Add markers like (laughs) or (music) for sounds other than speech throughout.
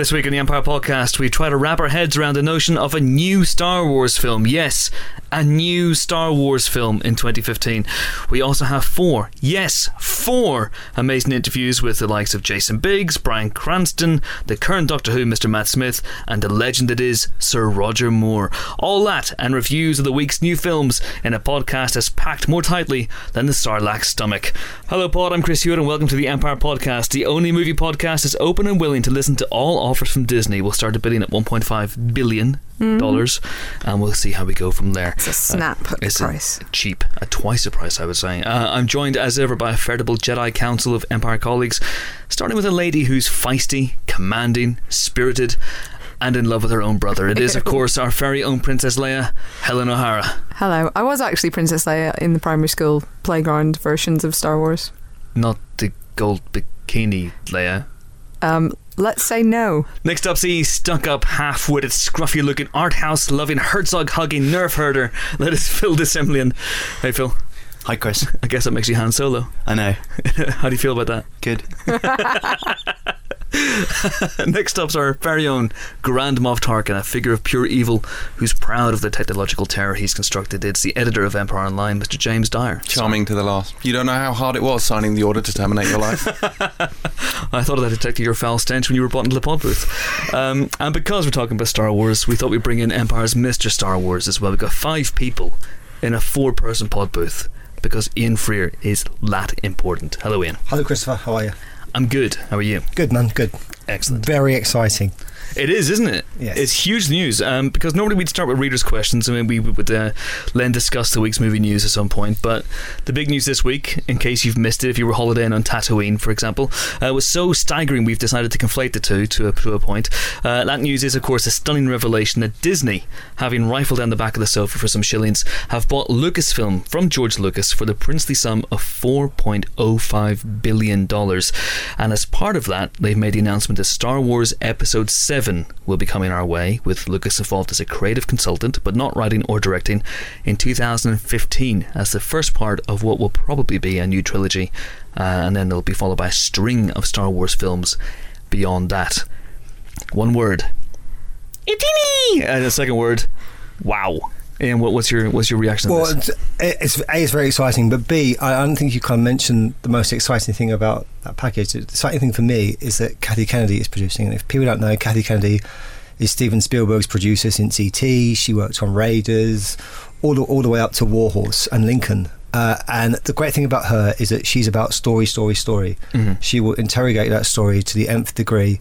This week on the Empire Podcast, we try to wrap our heads around the notion of a new Star Wars film. Yes, a new Star Wars film in 2015. We also have four, yes, four amazing interviews with the likes of Jason Biggs, Bryan Cranston, the current Doctor Who, Mr. Matt Smith, and the legend that is Sir Roger Moore. All that and reviews of the week's new films in a podcast that's packed more tightly than the Sarlacc's stomach. Hello, Pod. I'm Chris Hewitt, and welcome to the Empire Podcast, the only movie podcast that's open and willing to listen to all offers from Disney. We'll start a bidding at 1.5 billion dollars, and we'll see how we go from there. It's a snap at the It's a price. cheap, at twice the price, I would say. Uh, I'm joined as ever by a veritable Jedi Council of Empire colleagues, starting with a lady who's feisty, commanding, spirited, and in love with her own brother. It is, of (laughs) course, our very own Princess Leia, Helen O'Hara. Hello. I was actually Princess Leia in the primary school playground versions of Star Wars. Not the gold bikini Leia. Um, let's say no. Next up, see stuck up, half witted, scruffy looking, art house loving, Herzog hugging, nerf herder. Let us (laughs) Phil de Semlyen. Hey, Phil. Hi, Chris. (laughs) I guess that makes you Han Solo. I know. (laughs) How do you feel about that? Good. (laughs) Next up's our very own Grand Moff Tarkin, a figure of pure evil who's proud of the technological terror he's constructed. It's the editor of Empire Online, Mr. James Dyer. Charming to the last. You don't know how hard it was signing the order to terminate your life. (laughs) I thought I detected your foul stench when you were brought into the pod booth. Um, and because we're talking about Star Wars, we thought we'd bring in Empire's Mr. Star Wars as well. We've got five people in a four person pod booth because Ian Freer is that important. Hello, Ian. Hello, Christopher. How are you? I'm good. How are you? Good, man. Good. Excellent. Very exciting. It is, isn't it? Yes. It's huge news um, because normally we'd start with readers' questions. I mean, we would uh, then discuss the week's movie news at some point. But the big news this week, in case you've missed it, if you were holidaying on Tatooine, for example, uh, was so staggering we've decided to conflate the two to a, to a point. Uh, that news is, of course, a stunning revelation that Disney, having rifled down the back of the sofa for some shillings, have bought Lucasfilm from George Lucas for the princely sum of $4.05 billion. And as part of that, they've made the announcement that Star Wars Episode 7 will be coming our way, with Lucas involved as a creative consultant, but not writing or directing, in 2015 as the first part of what will probably be a new trilogy. Uh, and then it'll be followed by a string of Star Wars films beyond that. One word. Itini! And the second word, wow. And what, what's your what's your reaction to Well, this? it's, it's a it's very exciting, but b I I don't think you kind of mentioned the most exciting thing about that package. The exciting thing for me is that Kathy Kennedy is producing, and if people don't know, Kathy Kennedy is Steven Spielberg's producer since ET. She worked on Raiders, all the, all the way up to Warhorse and Lincoln. Uh, and the great thing about her is that she's about story, story, story. Mm-hmm. She will interrogate that story to the nth degree,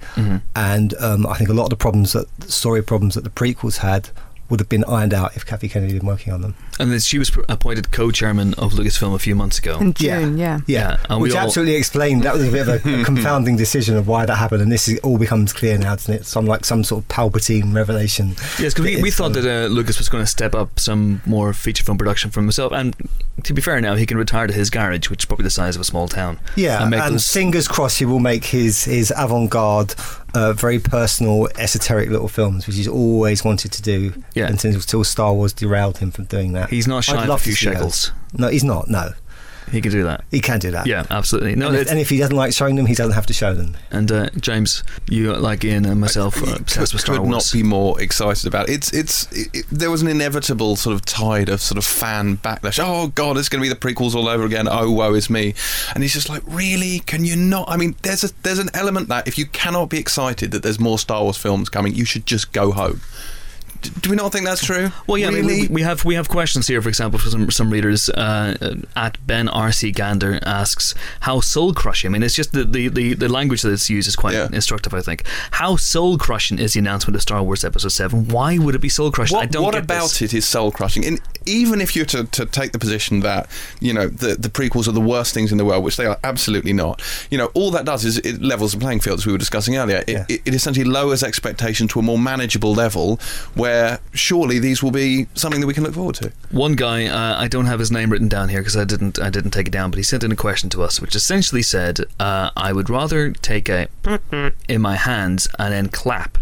and um, I think a lot of the problems that the story problems that the prequels had would have been ironed out if Kathy Kennedy had been working on them. And then she was pr- appointed co-chairman of Lucasfilm a few months ago. In June, yeah. Yeah, and we which all- absolutely explained that was a bit of a (laughs) confounding decision of why that happened, and this is, all becomes clear now, doesn't it? Some like some sort of Palpatine revelation. Yes, because we, we thought uh, that uh, Lucas was going to step up some more feature film production for himself, and to be fair, now he can retire to his garage, which is probably the size of a small town. Yeah, and and, make those- fingers crossed he will make his his avant-garde, uh, very personal, esoteric little films, which he's always wanted to do. Yeah. until, until Star Wars derailed him from doing that. He's not shy I'd of a love to few see those. shekels. No, he's not. No, He can do that. he can do that. Yeah, absolutely. No, and, if, and if he doesn't like showing them, he doesn't have to show them. and uh, James, you like Ian and myself are obsessed with Star could Wars. not be more excited about it. It's it's it, it- there was an inevitable sort of tide of sort of fan backlash. Oh God, it's going to be the prequels all over again. Oh woe is me. And he's just like, really? Can you not? I mean, there's a there's an element that if you cannot be excited that there's more Star Wars films coming, you should just go home. Do we not think that's true? Well, yeah, I mean, we, we have we have questions here. For example, for some some readers, uh, uh, at Ben RC Gander asks how soul crushing. I mean, it's just the, the, the, the language that it's used is quite Yeah. instructive. I think how soul crushing is the announcement of Star Wars Episode Seven? Why would it be soul crushing? What, I don't what get about this. it is soul crushing? And even if you're to, to take the position that you know the the prequels are the worst things in the world, which they are absolutely not. You know, all that does is it levels the playing field, as we were discussing earlier. It, Yeah. it, it essentially lowers expectation to a more manageable level, where surely these will be something that we can look forward to. One guy, uh, I don't have his name written down here because I didn't I didn't take it down, but he sent in a question to us, which essentially said, uh, "I would rather take a (laughs) in my hands and then clap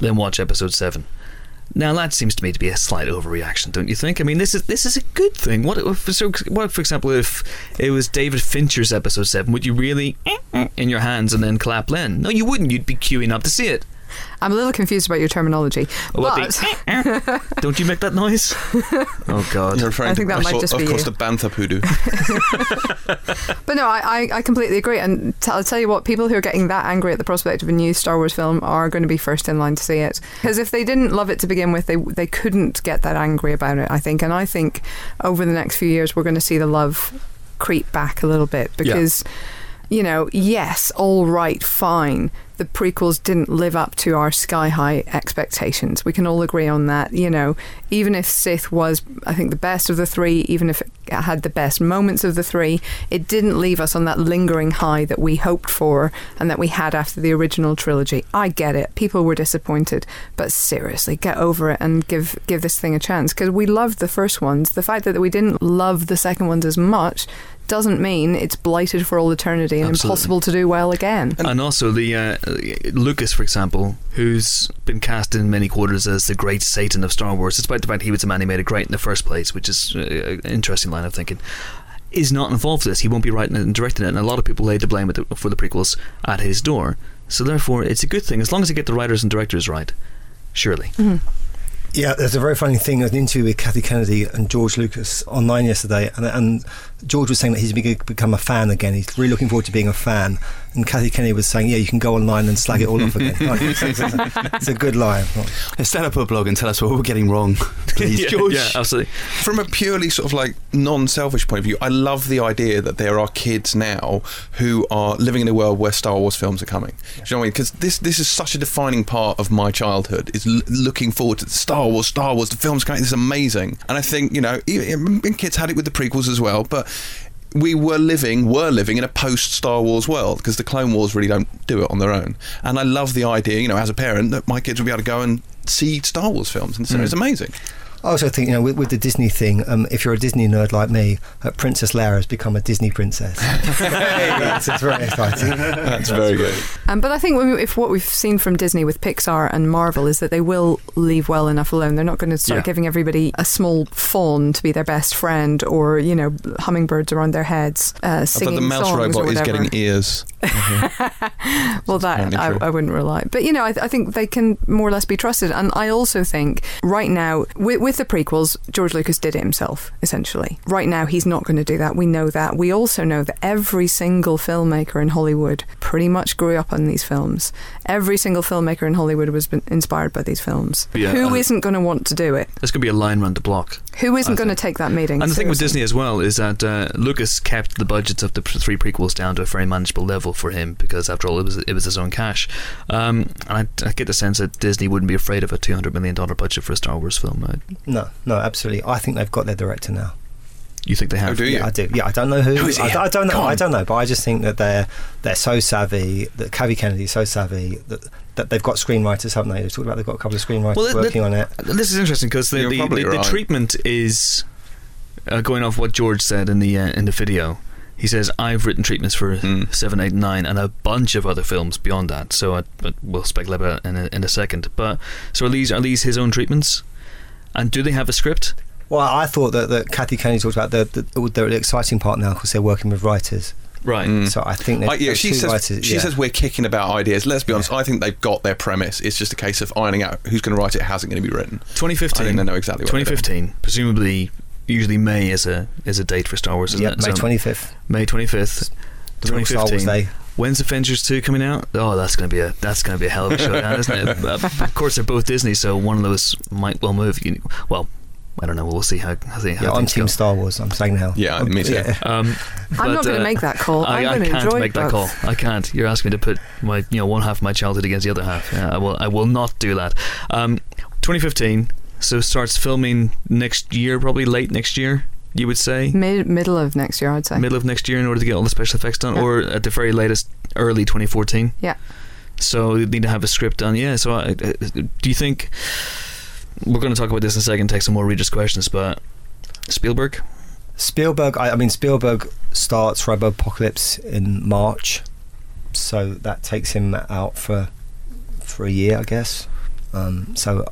than watch episode seven. Now that seems to me to be a slight overreaction, don't you think? I mean, this is this is a good thing. What if, so, what for example, if it was David Fincher's episode seven? Would you really eh, eh, in your hands and then clap then? No, you wouldn't. You'd be queuing up to see it. I'm a little confused about your terminology. What but the- eh, eh. (laughs) Don't you make that noise? Oh God. You're referring I think to, that of might course- just of be course, you. the Bantha Poodoo. (laughs) But no, I, I, I completely agree. And t- I'll tell you what, people who are getting that angry at the prospect of a new Star Wars film are going to be first in line to see it. Because if they didn't love it to begin with, they they couldn't get that angry about it. I think, and I think over the next few years we're going to see the love creep back a little bit because. You know, yes, all right, fine. The prequels didn't live up to our sky high expectations. We can all agree on that. You know, even if Sith was, I think, the best of the three, even if it had the best moments of the three, it didn't leave us on that lingering high that we hoped for and that we had after the original trilogy. I get it. People were disappointed, but seriously, get over it and give give this thing a chance because we loved the first ones. The fact that we didn't love the second ones as much doesn't mean it's blighted for all eternity and Absolutely. impossible to do well again. And also the uh, Lucas, for example, who's been cast in many quarters as the great Satan of Star Wars, despite the fact he was a man who made it great in the first place, which is uh, an interesting line of thinking. Is not involved in this. He won't be writing it and directing it, and a lot of people lay the blame with the, for the prequels at his door. So therefore, it's a good thing as long as you get the writers and directors right. Surely. Yeah, there's a very funny thing. There's an interview with Kathy Kennedy and George Lucas online yesterday, and, and George was saying that he's be- become a fan again. He's really looking forward to being a fan. And Kathy Kennedy was saying, "Yeah, you can go online and slag it all off again." (laughs) It's, it's- it's a, good line. Let's set up a blog and tell us what we're getting wrong, (laughs) please, yeah, George. Yeah, absolutely. From a purely sort of like non-selfish point of view, I love the idea that there are kids now who are living in a world where Star Wars films are coming. Do you know what I mean? Because this this is such a defining part of my childhood. Is l- looking forward to Star Wars, Star Wars. The films coming. This is amazing. And I think you know, e- and kids had it with the prequels as well, but. We were living, were living in a post Star Wars world because the Clone Wars really don't do it on their own. And I love the idea, you know, as a parent, that my kids will be able to go and see Star Wars films, and so mm. it's amazing. I also think, you know, with, with the Disney thing, um, if you're a Disney nerd like me, uh, Princess Leia has become a Disney princess. (laughs) it's, it's very exciting. That's very good. Um, but I think when we, if what we've seen from Disney with Pixar and Marvel is that they will leave well enough alone. They're not going to start Yeah. giving everybody a small fawn to be their best friend, or you know, hummingbirds around their heads uh, I thought singing the mouse songs robot is getting ears. (laughs) well, that I. I wouldn't rely. But you know, I, I think they can more or less be trusted. And I also think right now with, with the prequels, George Lucas did it himself essentially. Right now, he's not going to do that. We know that. We also know that every single filmmaker in Hollywood pretty much grew up on these films. Every single filmmaker in Hollywood was inspired by these films. Yeah, Who not going to want to do it? There's going to be a line round the block. Who isn't going to take that meeting? And the thing with Disney as well is that uh, Lucas kept the budgets of the three prequels down to a very manageable level for him because, after all, it was it was his own cash. Um, and I, I get the sense that Disney wouldn't be afraid of a two hundred million dollar budget for a Star Wars film. Uh, No, no, absolutely. I think they've got their director now. you think they have? Oh, do you? Yeah, I do. Yeah, I don't know who. Who is he? I, I don't know. I don't know. But I just think that they're they're so savvy. That Kathy Kennedy is so savvy that that they've got screenwriters, haven't they? They've talked about they've got a couple of screenwriters Well, it- working on it. This is interesting because the You're the, probably the, the treatment is uh, going off what George said in the uh, in the video. He says I've written treatments for Mm. seven, eight, nine, and a bunch of other films beyond that. So I, but we'll speculate about it in a, in a second. But so are these are these his own treatments? And do they have a script? Well, I thought that, that Kathy Kennedy talked about the, the, the, the exciting part now because they're working with writers. Right. Mm. So I think they've I, yeah, got she says writers. she yeah. says we're kicking about ideas. Let's be honest. I think they've got their premise. It's just a case of ironing out who's going to write it, how's it going to be written. I 2015. think they know exactly what they're 2015. Presumably, usually May is a is a date for Star Wars. Isn't yeah, it? May So twenty fifth. May 25th. The real Star Wars 2015. Day. When's Avengers 2 coming out? Oh, that's going to be a that's going to be a hell of a showdown, isn't it? Uh, (laughs) of course, they're both Disney, so one of those might well move. You, well, I don't know. We'll see how, how, see how Yeah, I'm Team go. Star Wars. I'm saying now. Yeah, I'm- me too. yeah. (laughs) Um, I'm not going to uh, make that call. I, I'm I going to can't enjoy make that call. I can't. You're asking me to put my you know one half of my childhood against the other half. Yeah, I will. I will not do that. Um, 2015. So starts filming next year, probably late next year. You would say Mid, middle of next year, I'd say. middle of next year in order to get all the special effects done, Yeah. or at the very latest, early 2014. Yeah. So you need to have a script done. Yeah. So I, uh, do you think we're going to talk about this in a second? Take some more readers' questions, but Spielberg. Spielberg. I, I mean, Spielberg starts Robopocalypse in March, so that takes him out for for a year, I guess. Um, so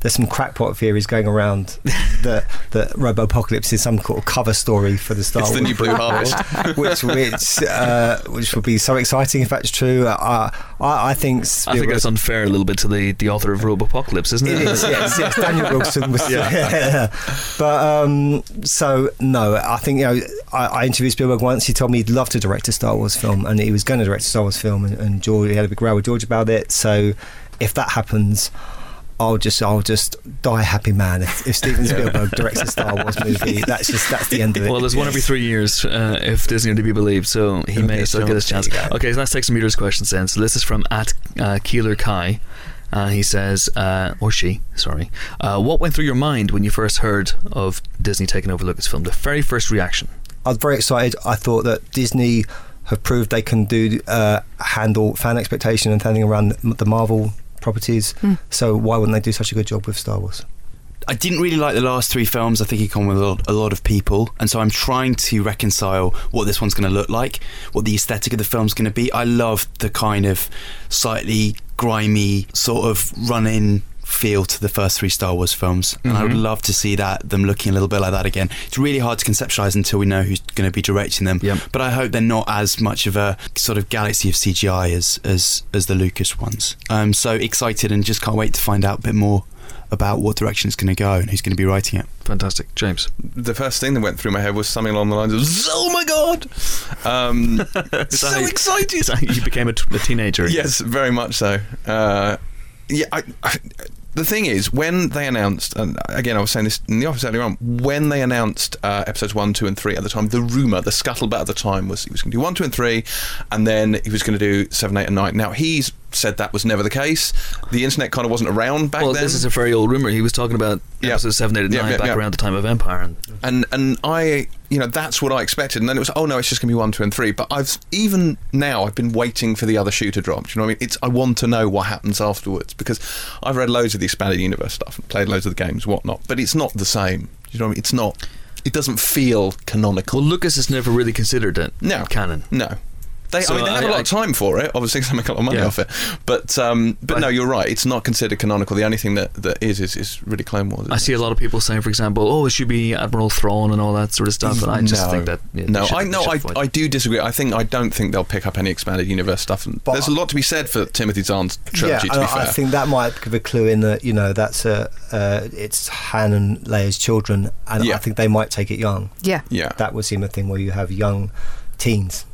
there's some crackpot theories going around (laughs) that that Robopocalypse is some sort of cover story for the Star It's the Wars new Blue Harvest. (laughs) which which uh, which would be so exciting if that's true. Uh, I I think I think that's unfair a little bit to the, the author of Robopocalypse, isn't it? it is, yes, yes. (laughs) Daniel Wilson was, Yeah. yeah. But um, so no, I think you know, I, I interviewed Spielberg once. He told me he'd love to direct a Star Wars film, and he was going to direct a Star Wars film, and, and George he had a big row with George about it. So if that happens. I'll just I'll just die a happy man if, if Steven (laughs) Spielberg directs a Star Wars movie. (laughs) That's just that's the end of it. Well, there's one every three years uh, if Disney are to be believed, so he may still get his chance. there you go. Okay, so let's take some readers' questions then. So this is from at uh, Keeler Kai. Uh, he says, uh, or she, sorry, uh, what went through your mind when you first heard of Disney taking over Lucasfilm? The very first reaction. I was very excited. I thought that Disney have proved they can do uh, handle fan expectation and turning around the Marvel properties. So why wouldn't they do such a good job with Star Wars? I didn't really like the last three films. I think he come with a lot, a lot of people, and so I'm trying to reconcile what this one's going to look like, what the aesthetic of the film's going to be. I love the kind of slightly grimy sort of run-in feel to the first three Star Wars films, and I would Mhm. love to see that them looking a little bit like that again. It's really hard to conceptualize until we know who's going to be directing them. Yep. But I hope they're not as much of a sort of galaxy of CGI as as as the Lucas ones. I'm so excited and just can't wait to find out a bit more about what direction it's going to go and who's going to be writing it. Fantastic. James. the first thing that went through my head was something along the lines of "Oh my god!" Um, (laughs) Is that so how- excited. is that how you became a, t- a teenager. Yes, very much so. Uh, yeah, I, I, the thing is, when they announced, and again, I was saying this in the office earlier on, when they announced uh, episodes one, two, and three at the time, the rumor, the scuttlebutt at the time was he was going to do one, two, and three, and then he was going to do seven, eight, and nine. Now he's said that was never the case. The internet kind of wasn't around back Well, then. this is a very old rumor. He was talking about Yeah. episode 7, 8, and Yeah, 9 yeah, back around the time of Empire. And and and I, you know, that's what I expected. And then it was, oh no, it's just going to be one, two, and three. But I've even now, I've been waiting for the other shoe to drop. Do you know what I mean? It's I want to know what happens afterwards because I've read loads of the expanded universe stuff, and played loads of the games, whatnot. But it's not the same. Do you know what I mean? It's not. It doesn't feel canonical. well, Lucas has never really considered it No. canon. No. They, So I mean, they have I- a lot I- of time for it. Obviously, 'cause they make a lot of money Yeah. off it. But um, but But- no, you're right. It's not considered canonical. The only thing that, that is is, is really Clone Wars. I see it? a lot of people saying, for example, oh, it should be Admiral Thrawn and all that sort of stuff. And I just no. think that. yeah, no, should- I no, I, I do disagree. I think I don't think they'll pick up any expanded universe stuff. And But- there's a lot to be said for Timothy Zahn's trilogy. yeah, to be I, I think that might give a clue in that you know that's a uh, it's Han and Leia's children, and Yeah. I think they might take it young. Yeah. yeah, That would seem a thing where you have young teens.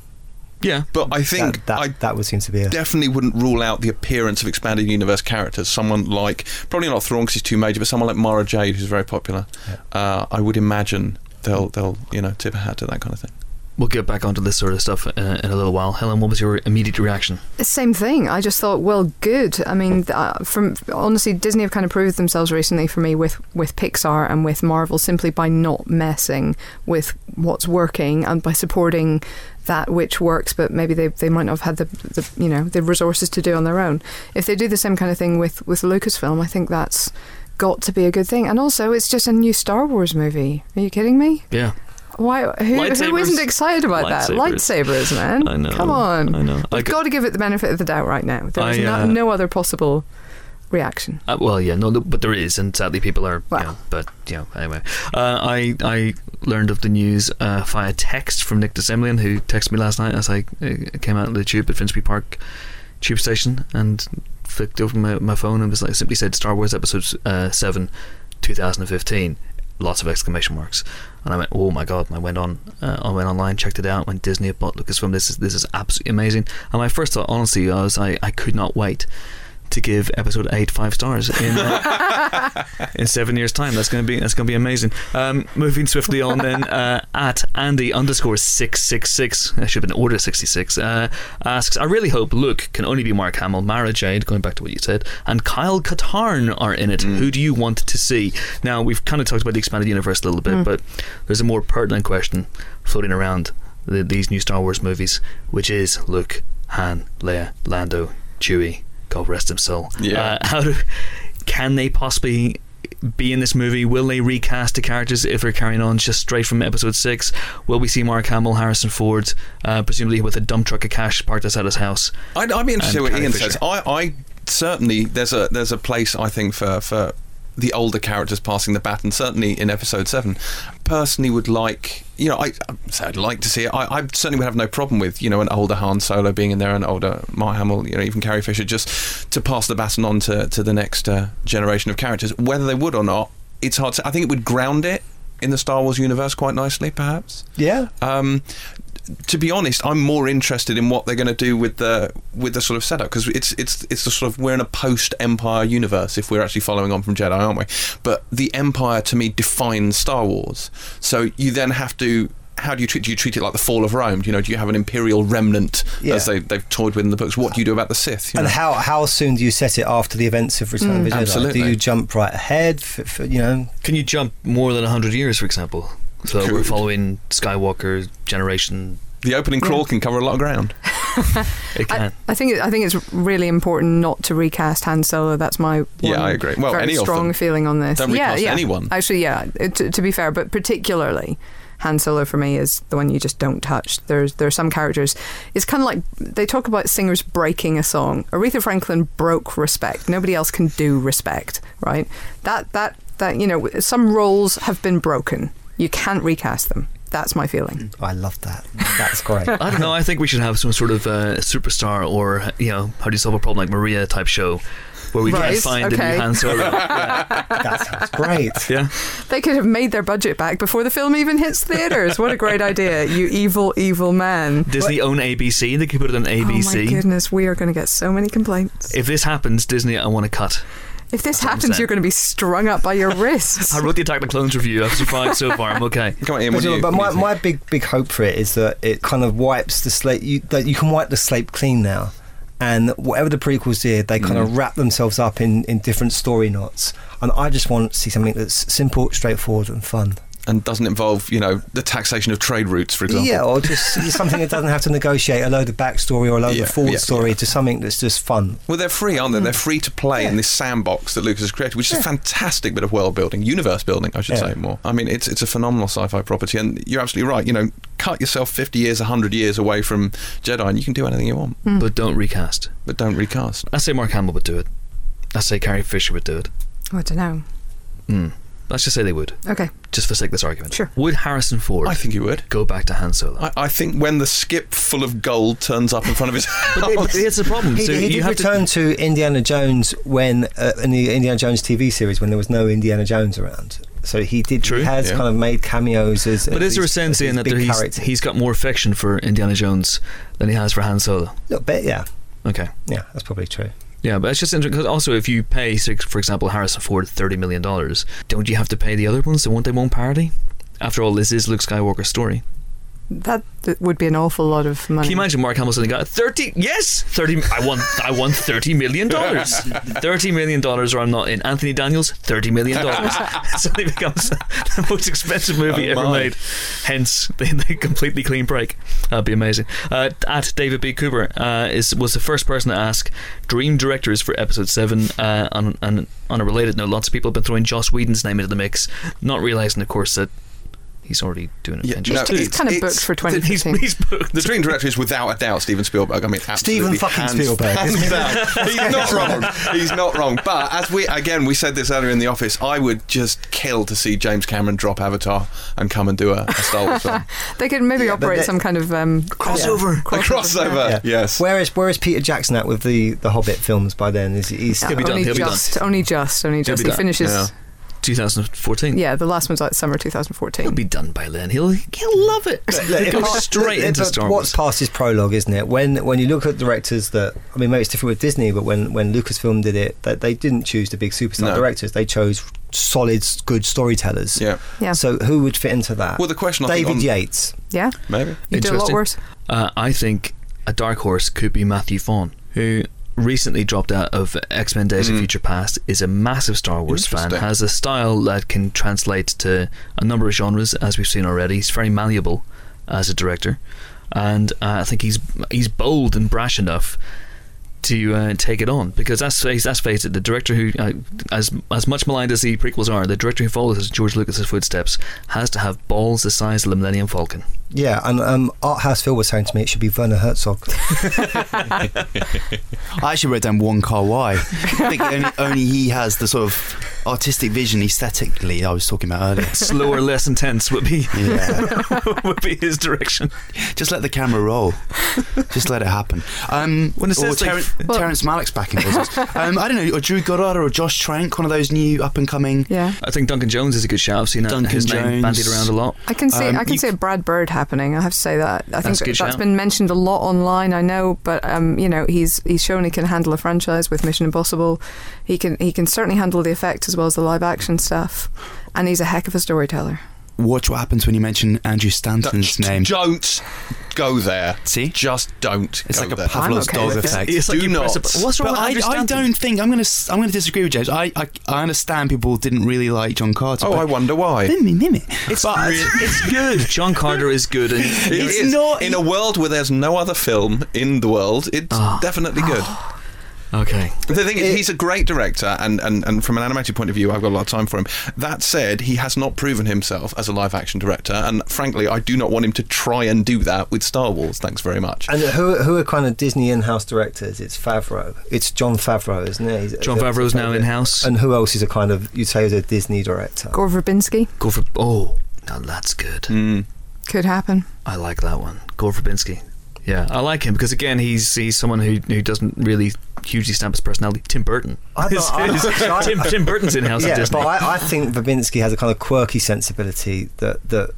Yeah. but I think that that, I that would seem to be a definitely wouldn't rule out the appearance of expanded universe characters. Someone like probably not Thrawn because he's too major, but someone like Mara Jade who's very popular. Uh, I would imagine they'll they'll you know tip a hat to that kind of thing. We'll get back onto this sort of stuff in a, in a little while. Helen, what was your immediate reaction? Same thing. I just thought, well, good. I mean, uh, from honestly, Disney have kind of proved themselves recently for me with with Pixar and with Marvel simply by not messing with what's working and by supporting that which works, but maybe they, they might not have had the, the you know the resources to do on their own. If they do the same kind of thing with with Lucasfilm, I think that's got to be a good thing. And also, it's just a new Star Wars movie. Are you kidding me? Yeah. Why? Who, who Lightsabers. isn't excited about that? Lightsabers. Lightsabers, man. I know. Come on. I know. I We've g- got to give it the benefit of the doubt right now. There's I, no, uh, no other possible reaction. Uh, well, yeah, no, but there is, and sadly, people are. You know, but you know, anyway, uh, I I learned of the news uh, via text from Nick de Semlyen, who texted me last night as I uh, came out of the tube at Finsbury Park tube station and flicked over my, my phone and was like simply said Star Wars Episode uh, Seven, 2015. Lots of exclamation marks, and I went, "Oh my god!" And I went on, uh, I went online, checked it out. Went Disney bought Lucasfilm, this is this is absolutely amazing. And my first thought, honestly, was I, I could not wait to give episode eight five stars in uh, (laughs) in seven years' time. That's going to be that's to be amazing. Um, moving swiftly on then (laughs) uh, at Andy underscore six six six. That should have been order sixty six. Uh, asks, I really hope Luke can only be Mark Hamill, Mara Jade, going back to what you said, and Kyle Katarn are in it. Who do you want to see? Now we've kind of talked about the expanded universe a little bit, but there's a more pertinent question floating around the, these new Star Wars movies, which is Luke, Han, Leia, Lando, Chewie. God rest him soul. Yeah. Uh, how do can they possibly be in this movie? Will they recast the characters if they're carrying on just straight from episode six? Will we see Mark Hamill, Harrison Ford, uh, presumably with a dump truck of cash parked outside his house? I'd, I'd be interested in what Carrie Ian Fisher. says. I, I certainly there's a there's a place I think for for the older characters passing the baton. Certainly in Episode Seven, personally would like you know I I'd like to see it. I, I certainly would have no problem with you know an older Han Solo being in there, an older Mark Hamill, you know even Carrie Fisher, just to pass the baton on to to the next uh, generation of characters. Whether they would or not, it's hard to. I think it would ground it in the Star Wars universe quite nicely, perhaps. Yeah. Um, to be honest, I'm more interested in what they're going to do with the with the sort of setup because it's it's it's the sort of we're in a post Empire universe if we're actually following on from Jedi, aren't we? But the Empire to me defines Star Wars. So you then have to. How do you treat? Do you treat it like the fall of Rome? Do you know? Do you have an imperial remnant Yeah. as they they've toyed with in the books? What do you do about the Sith? you And know? how how soon do you set it after the events of Return of the mm, Jedi? Absolutely. Do you jump right ahead? For, for, you know, Can you jump more than 100 years, for example? So we're following Skywalker generation. the opening crawl can cover a lot of ground. (laughs) It can. I, I think I think it's really important not to recast Han Solo. That's my one Yeah, I agree. Well, very any strong feeling on this. Don't yeah, recast yeah. anyone. Actually, yeah. it- To, to be fair, but particularly Han Solo for me is the one you just don't touch. There's there are some characters. It's kind of like they talk about singers breaking a song. Aretha Franklin broke respect. Nobody else can do respect, right? That that that you know some roles have been broken. You can't recast them. That's my feeling. I love that. That's great. (laughs) I don't know. I think we should have some sort of uh, superstar or, you know, how do you solve a problem like Maria type show where we Right, can't find the okay. new Han Solo. that sounds great. yeah. They could have made their budget back before the film even hits theaters. What a great idea, you evil, evil man. Disney own ABC. They could put it on ABC. Oh my ABC. goodness, we are going to get so many complaints. if this happens, Disney, I want to cut. If this That's happens, you're going to be strung up by your (laughs) wrists. I wrote the Attack of the Clones review. I've survived so far. I'm okay. (laughs) Come on, Ian. But, What do you, but my, my big big hope for it is that it kind of wipes the slate. You, that you can wipe the slate clean now, and whatever the prequels did, they kind Mm. of wrap themselves up in, in different story knots. And I just want to see something that's simple, straightforward, and fun. And doesn't involve you know the taxation of trade routes, for example. Yeah, or just (laughs) something that doesn't have to negotiate a load of backstory or a load Yeah, of forward yeah, story yeah. to something that's just fun. Well, they're free, aren't they? They're free to play in this sandbox that Lucas has created, which is a fantastic bit of world building, universe building, I should Yeah. say more. I mean, it's it's a phenomenal sci-fi property, and you're absolutely right. You know, cut yourself 50 years, 100 years away from Jedi, and you can do anything you want, But don't recast. but don't recast. I say Mark Hamill would do it. I say Carrie Fisher would do it. Oh, I don't know. Hmm. Let's just say they would, Okay, just for sake of this argument. Sure. Would Harrison Ford I think he would. go back to Han Solo? I, I think when the skip full of gold turns up in front of his (laughs) but, but house, it's the problem. He, so he you did have to- return to, Indiana Jones when uh, in the Indiana Jones TV series when there was no Indiana Jones around. So he did. True, He has yeah. kind of made cameos as. But as is there a sense in that he's, characters. he's got more affection for Indiana Jones than he has for Han Solo? A little bit, yeah, Okay. yeah, that's probably true. Yeah, but it's just interesting because also if you pay, for example, Harrison Ford thirty million dollars, don't you have to pay the other ones? They won't parody? After all, this is Luke Skywalker's story. That, that would be an awful lot of money. Can you imagine Mark Hamill saying, "Got thirty? Yes, thirty. I want, I want thirty million dollars. (laughs) Thirty million dollars, or I'm not in." Anthony Daniels, thirty million dollars. (laughs) (laughs) Suddenly becomes the most expensive movie Oh, ever my. made. Hence, the, the completely clean break. That'd be amazing. Uh, at David B. Cooper uh, is was the first person to ask dream directors for Episode Seven. Uh, on, on on a related note, lots of people have been throwing Joss Whedon's name into the mix, not realizing, of course, that. He's already doing Yeah, Avengers no, too. He's kind of It's- (laughs) booked for He's, 2015. he's booked. the dream director is without a doubt Steven Spielberg. I mean, absolutely Steven fucking hands- Spielberg, hands down. (laughs) He's not wrong. He's not wrong. But as we again, we said this earlier in the office. I would just kill to see James Cameron drop Avatar and come and do a, a Star Wars film. (laughs) They could maybe Yeah, operate they- some kind of um, Crossover. a crossover. Yeah. Yes. Where is where is Peter Jackson at with the the Hobbit films by then? Is he, he's Yeah, He'll be done, only he'll be done. just, only just, only just. be He done. finishes. Yeah. 2014. Yeah, the last one's out summer 2014. He'll be done by then. He'll he'll love it. Look, He'll go straight into but Star What's past his prologue, isn't it? When when you look at directors that I mean, maybe it's different with Disney, but when when Lucasfilm did it, that they didn't choose the big superstar No. directors. They chose solid, good storytellers. Yeah. Yeah. So who would fit into that? Well, the question I think David on- Yates. yeah, Maybe. you do a lot worse. Uh, I think a dark horse could be Matthew Vaughn, who recently dropped out of X Men Days of Mm. Future Past, is a massive Star Wars fan, has a style that can translate to a number of genres, as we've seen already. He's very malleable as a director, and uh, I think he's he's bold and brash enough to uh, take it on because that's face that's face it the director who uh, as as much maligned as the prequels are the director who follows George Lucas's footsteps has to have balls the size of the Millennium Falcon Yeah, and um, Art House Phil was saying to me it should be Werner Herzog. (laughs) I actually wrote down Wong Kar Wai. I think only, only he has the sort of artistic vision, aesthetically, I was talking about earlier. (laughs) Slower, less intense would be Yeah, (laughs) would be his direction. just let the camera roll. Just let it happen. Um, When it or says, like- Terren- Well- Terrence Malick's back in business. um, I don't know, or Drew Goddard or Josh Trank, one of those new up and coming. Yeah. I think Duncan Jones is a good shout. I've seen that Duncan his name Jones. bandied around a lot. I can see Um, I can see a c- Brad Bird happening. I have to say that. I That's a think good that's shout. been mentioned a lot online. I know, but um, you know, he's he's shown he can handle a franchise with Mission Impossible. He can he can certainly handle the effect as well as the live action stuff, and he's a heck of a storyteller. Watch what happens when you mention Andrew Stanton's name. Don't go there. See? Just don't. It's go like a there. Pavlov's okay dog effect. It's like Do you not. press a- What's wrong But with I, Andrew I Stanton? don't think I'm going to. I'm going to disagree with James. I, I I understand people didn't really like John Carter. Oh, I wonder why. Mimmy, mimmy. It's But- it's good. (laughs) John Carter is good. And It It's is. not- in a world where there's no other film in the world. It's Ah. definitely good. Okay, The thing is, he's a great director, and, and, and from an animated point of view, I've got a lot of time for him. That said, he has not proven himself as a live action director, and frankly, I do not want him to try and do that with Star Wars. Thanks very much. And who, who are kind of Disney in-house directors? It's Favreau. It's Jon Favreau, isn't it? He's- Jon Favreau's now in house. And who else is a kind of you'd say is a Disney director? Gore Verbinski Go for oh, now that's good. Mm. could happen. I like that one. Gore Verbinski. Yeah, I like him because again, he's he's someone who who doesn't really hugely stamp his personality. Tim Burton. I (laughs) Is- thought- I- is- (laughs) I- Tim, Tim Burton's in house at yeah, Disney. but I, I think Verbinski has a kind of quirky sensibility that that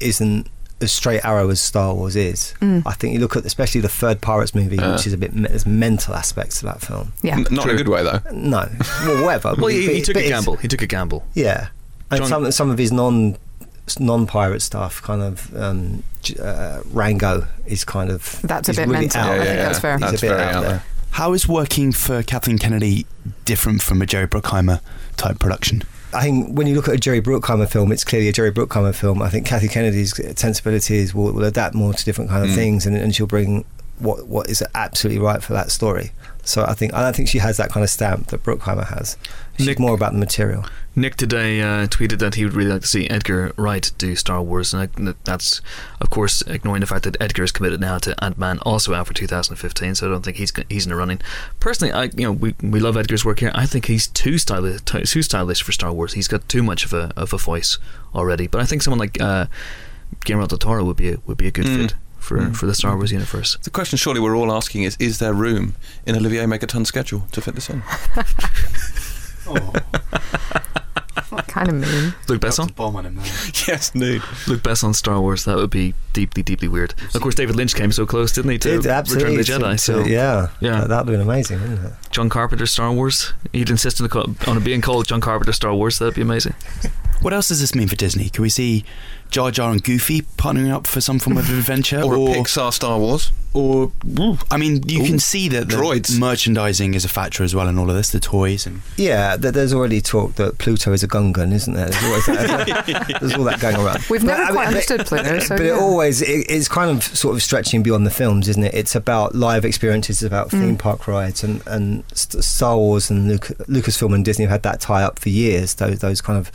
isn't as straight arrow as Star Wars is. Mm. I think you look at especially the third Pirates movie, Uh. which is a bit me- there's mental aspects to that film. Yeah. N- not in a good way, though. No, well, whatever. (laughs) well, he, But- he took but a it's- gamble. He took a gamble. Yeah, and John- some some of his non non pirate stuff, kind of um, uh, Rango, is kind of That's a bit really mental. out I there. think that's fair. He's That's a bit very out, out there. there. How is working for Kathleen Kennedy different from a Jerry Bruckheimer type production? I think when you look at a Jerry Bruckheimer film, it's clearly a Jerry Bruckheimer film. I think Kathy Kennedy's sensibilities will, will adapt more to different kind of Mm. things, and, and she'll bring what what is absolutely right for that story. So I think I don't think she has that kind of stamp that Bruckheimer has. She's Nick- more about the material. Nick today uh, tweeted that he would really like to see Edgar Wright do Star Wars, and I, that's, of course, ignoring the fact that Edgar is committed now to Ant Man, also out for 2015. So I don't think he's he's in the running. Personally, I you know we, we love Edgar's work here. I think he's too stylish too too stylish for Star Wars. He's got too much of a of a voice already. But I think someone like uh, Guillermo del Toro would be a, would be a good Mm. fit for Mm. for the Star Wars universe. The question surely we're all asking is is there room in Olivier Megaton's schedule to fit this in? (laughs) Oh kind of mean. Luc Besson, bomb on him, man. (laughs) yes, indeed. Luc Besson Star Wars. That would be deeply deeply weird. Of course, David Lynch came so close, didn't he, to Did, absolutely, Return of the Jedi? so yeah, Yeah. that would have been amazing, wouldn't it? John Carpenter Star Wars. He'd insist on, the on it being called John Carpenter Star Wars. That'd be amazing. What else does this mean for Disney? Can we see Jar Jar and Goofy partnering up for some form of (laughs) adventure? Or, a Pixar Star Wars. or I mean, you Ooh, can see that the droids. merchandising is a factor as well in all of this. The toys and Yeah, th- there's already talk that Pluto is a Gungan, isn't there? There's, always that, there's all (laughs) that going around. We've But, never I mean, quite but- understood Pluto, so but yeah. it always it, it's kind of sort of stretching beyond the films, isn't it? It's about live experiences, it's about theme Mm. park rides, and and Star Wars and Luke, Lucasfilm and Disney have had that tie up for years. Those those kind of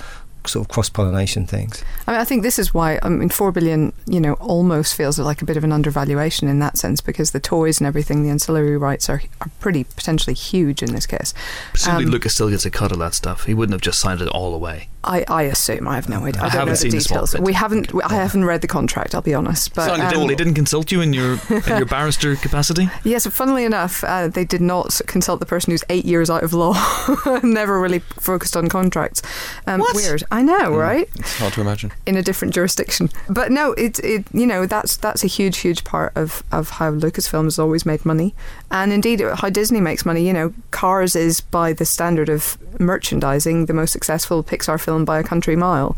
sort of cross pollination things. I mean, I think this is why I mean, four billion, you know, almost feels like a bit of an undervaluation in that sense because the toys and everything, the ancillary rights are are pretty potentially huge in this case. Presumably, Um, Lucas still gets a cut of that stuff. He wouldn't have just signed it all away. I, I assume I have no idea. I, I don't haven't know the the details. print. We haven't. I haven't read the contract. I'll be honest. But it um, they didn't consult you in your in your (laughs) barrister capacity. Yes, funnily enough, uh, they did not consult the person who's eight years out of law, (laughs) never really focused on contracts. Um, What? Weird, I know, right? It's hard to imagine. In a different jurisdiction, but no, it it you know that's that's a huge huge part of of how Lucasfilm has always made money, and indeed how Disney makes money. You know, Cars is by the standard of merchandising the most successful Pixar film by a country mile.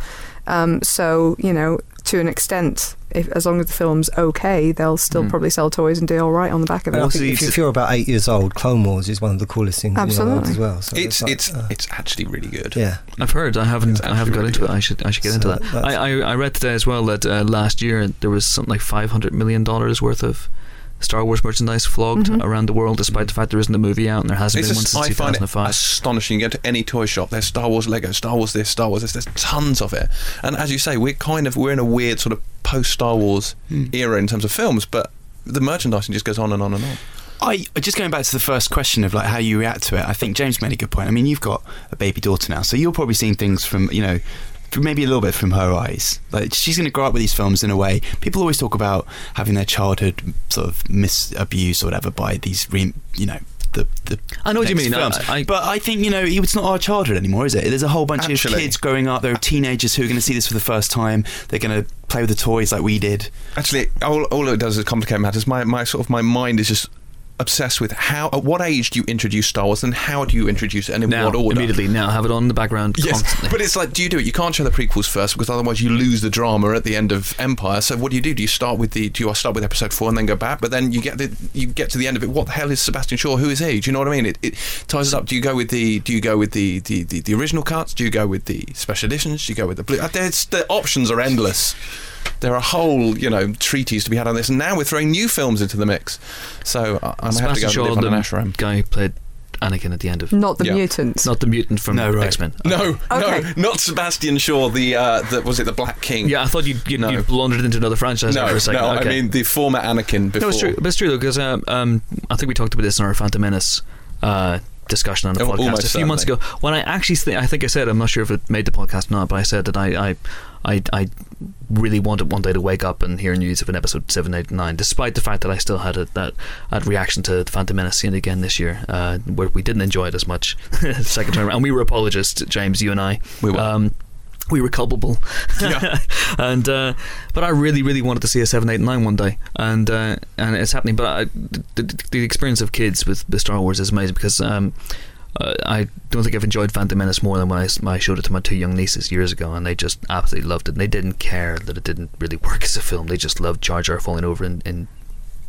Um, so you know, to an extent, if as long as the film's okay, they'll still Mm. probably sell toys and do all right on the back of it. And I Well, think see, if, if you're about eight years old, Clone Wars is one of the coolest things in the world Absolutely. as well. So It's like, it's uh, it's actually really good. yeah. I've heard. I haven't. It's I haven't got actually into really it. I should. I should get So into that. I, I I read today as well that uh, last year there was something like five hundred million dollars worth of Star Wars merchandise flogged Mhm. around the world, despite the fact there isn't a movie out and there hasn't It's been one just, since I two find thousand it astonishing. You go to any toy shop, there's Star Wars Lego, Star Wars this, Star Wars this. There's tons of it. And as you say, we're kind of we're in a weird sort of post Star Wars Hmm. era in terms of films, but the merchandising just goes on and on and on. I just going back to the first question of like how you react to it. I think James made a good point. I mean, you've got a baby daughter now, so you're probably seeing things from you know. Maybe a little bit from her eyes. Like she's going to grow up with these films in a way. People always talk about having their childhood sort of misabused or whatever by these, re, you know, the, the I know what you mean. I- I- but I think you know it's not our childhood anymore, is it? There's a whole bunch Actually- of kids growing up. There are teenagers who are going to see this for the first time. They're going to play with the toys like we did. Actually, all, all it does is complicate matters. My, my sort of my mind is just obsessed with how at what age do you introduce Star Wars and how do you introduce it and in now, what order? immediately now, have it on in the background Yes, constantly. but it's like, do you do it? You can't show the prequels first because otherwise you lose the drama at the end of Empire. So what do you do? Do you start with the? Do you start with Episode Four and then go back? But then you get the you get to the end of it. What the hell is Sebastian Shaw? Who is he? Do you know what I mean? It, it ties it up. Do you go with the? Do you go with the the, the, the original cuts? Do you go with the special editions? Do you go with the blue? There's, the options are endless. There are whole, you know, treaties to be had on this, and now we're throwing new films into the mix. So I'm going to have to Sebastian go Shaw, and live on the an ashram. guy who played Anakin at the end of. Not the Yeah. mutants. Not the mutant from No, right. X Men. No, Okay. no, not Sebastian Shaw. The, uh, the was it the Black King? Yeah, I thought you'd, you'd, No. you'd blundered into another franchise No, for a second. no, okay. I mean the former Anakin before. No, it's true. But it's true though, because um, um, I think we talked about this in our Phantom Menace uh, discussion on the Oh, podcast a few months ago. When I actually, th- I think I said, I'm not sure if it made the podcast or not, but I said that I, I, I, I really wanted one day to wake up and hear news of an episode seven, eight, nine, despite the fact that I still had a, that, that reaction to the Phantom Menace scene again this year, uh, where we didn't enjoy it as much (laughs) second time, around. and we were apologists, James, you and I. We were. Um, we were culpable, Yeah. (laughs) and uh, but I really, really wanted to see a seven, eight, nine one day, and uh, and it's happening. But I, the, the, experience of kids with the Star Wars is amazing because um, uh, I don't think I've enjoyed Phantom Menace more than when I, when I showed it to my two young nieces years ago, and they just absolutely loved it. And they didn't care that it didn't really work as a film; they just loved Jar Jar falling over in in,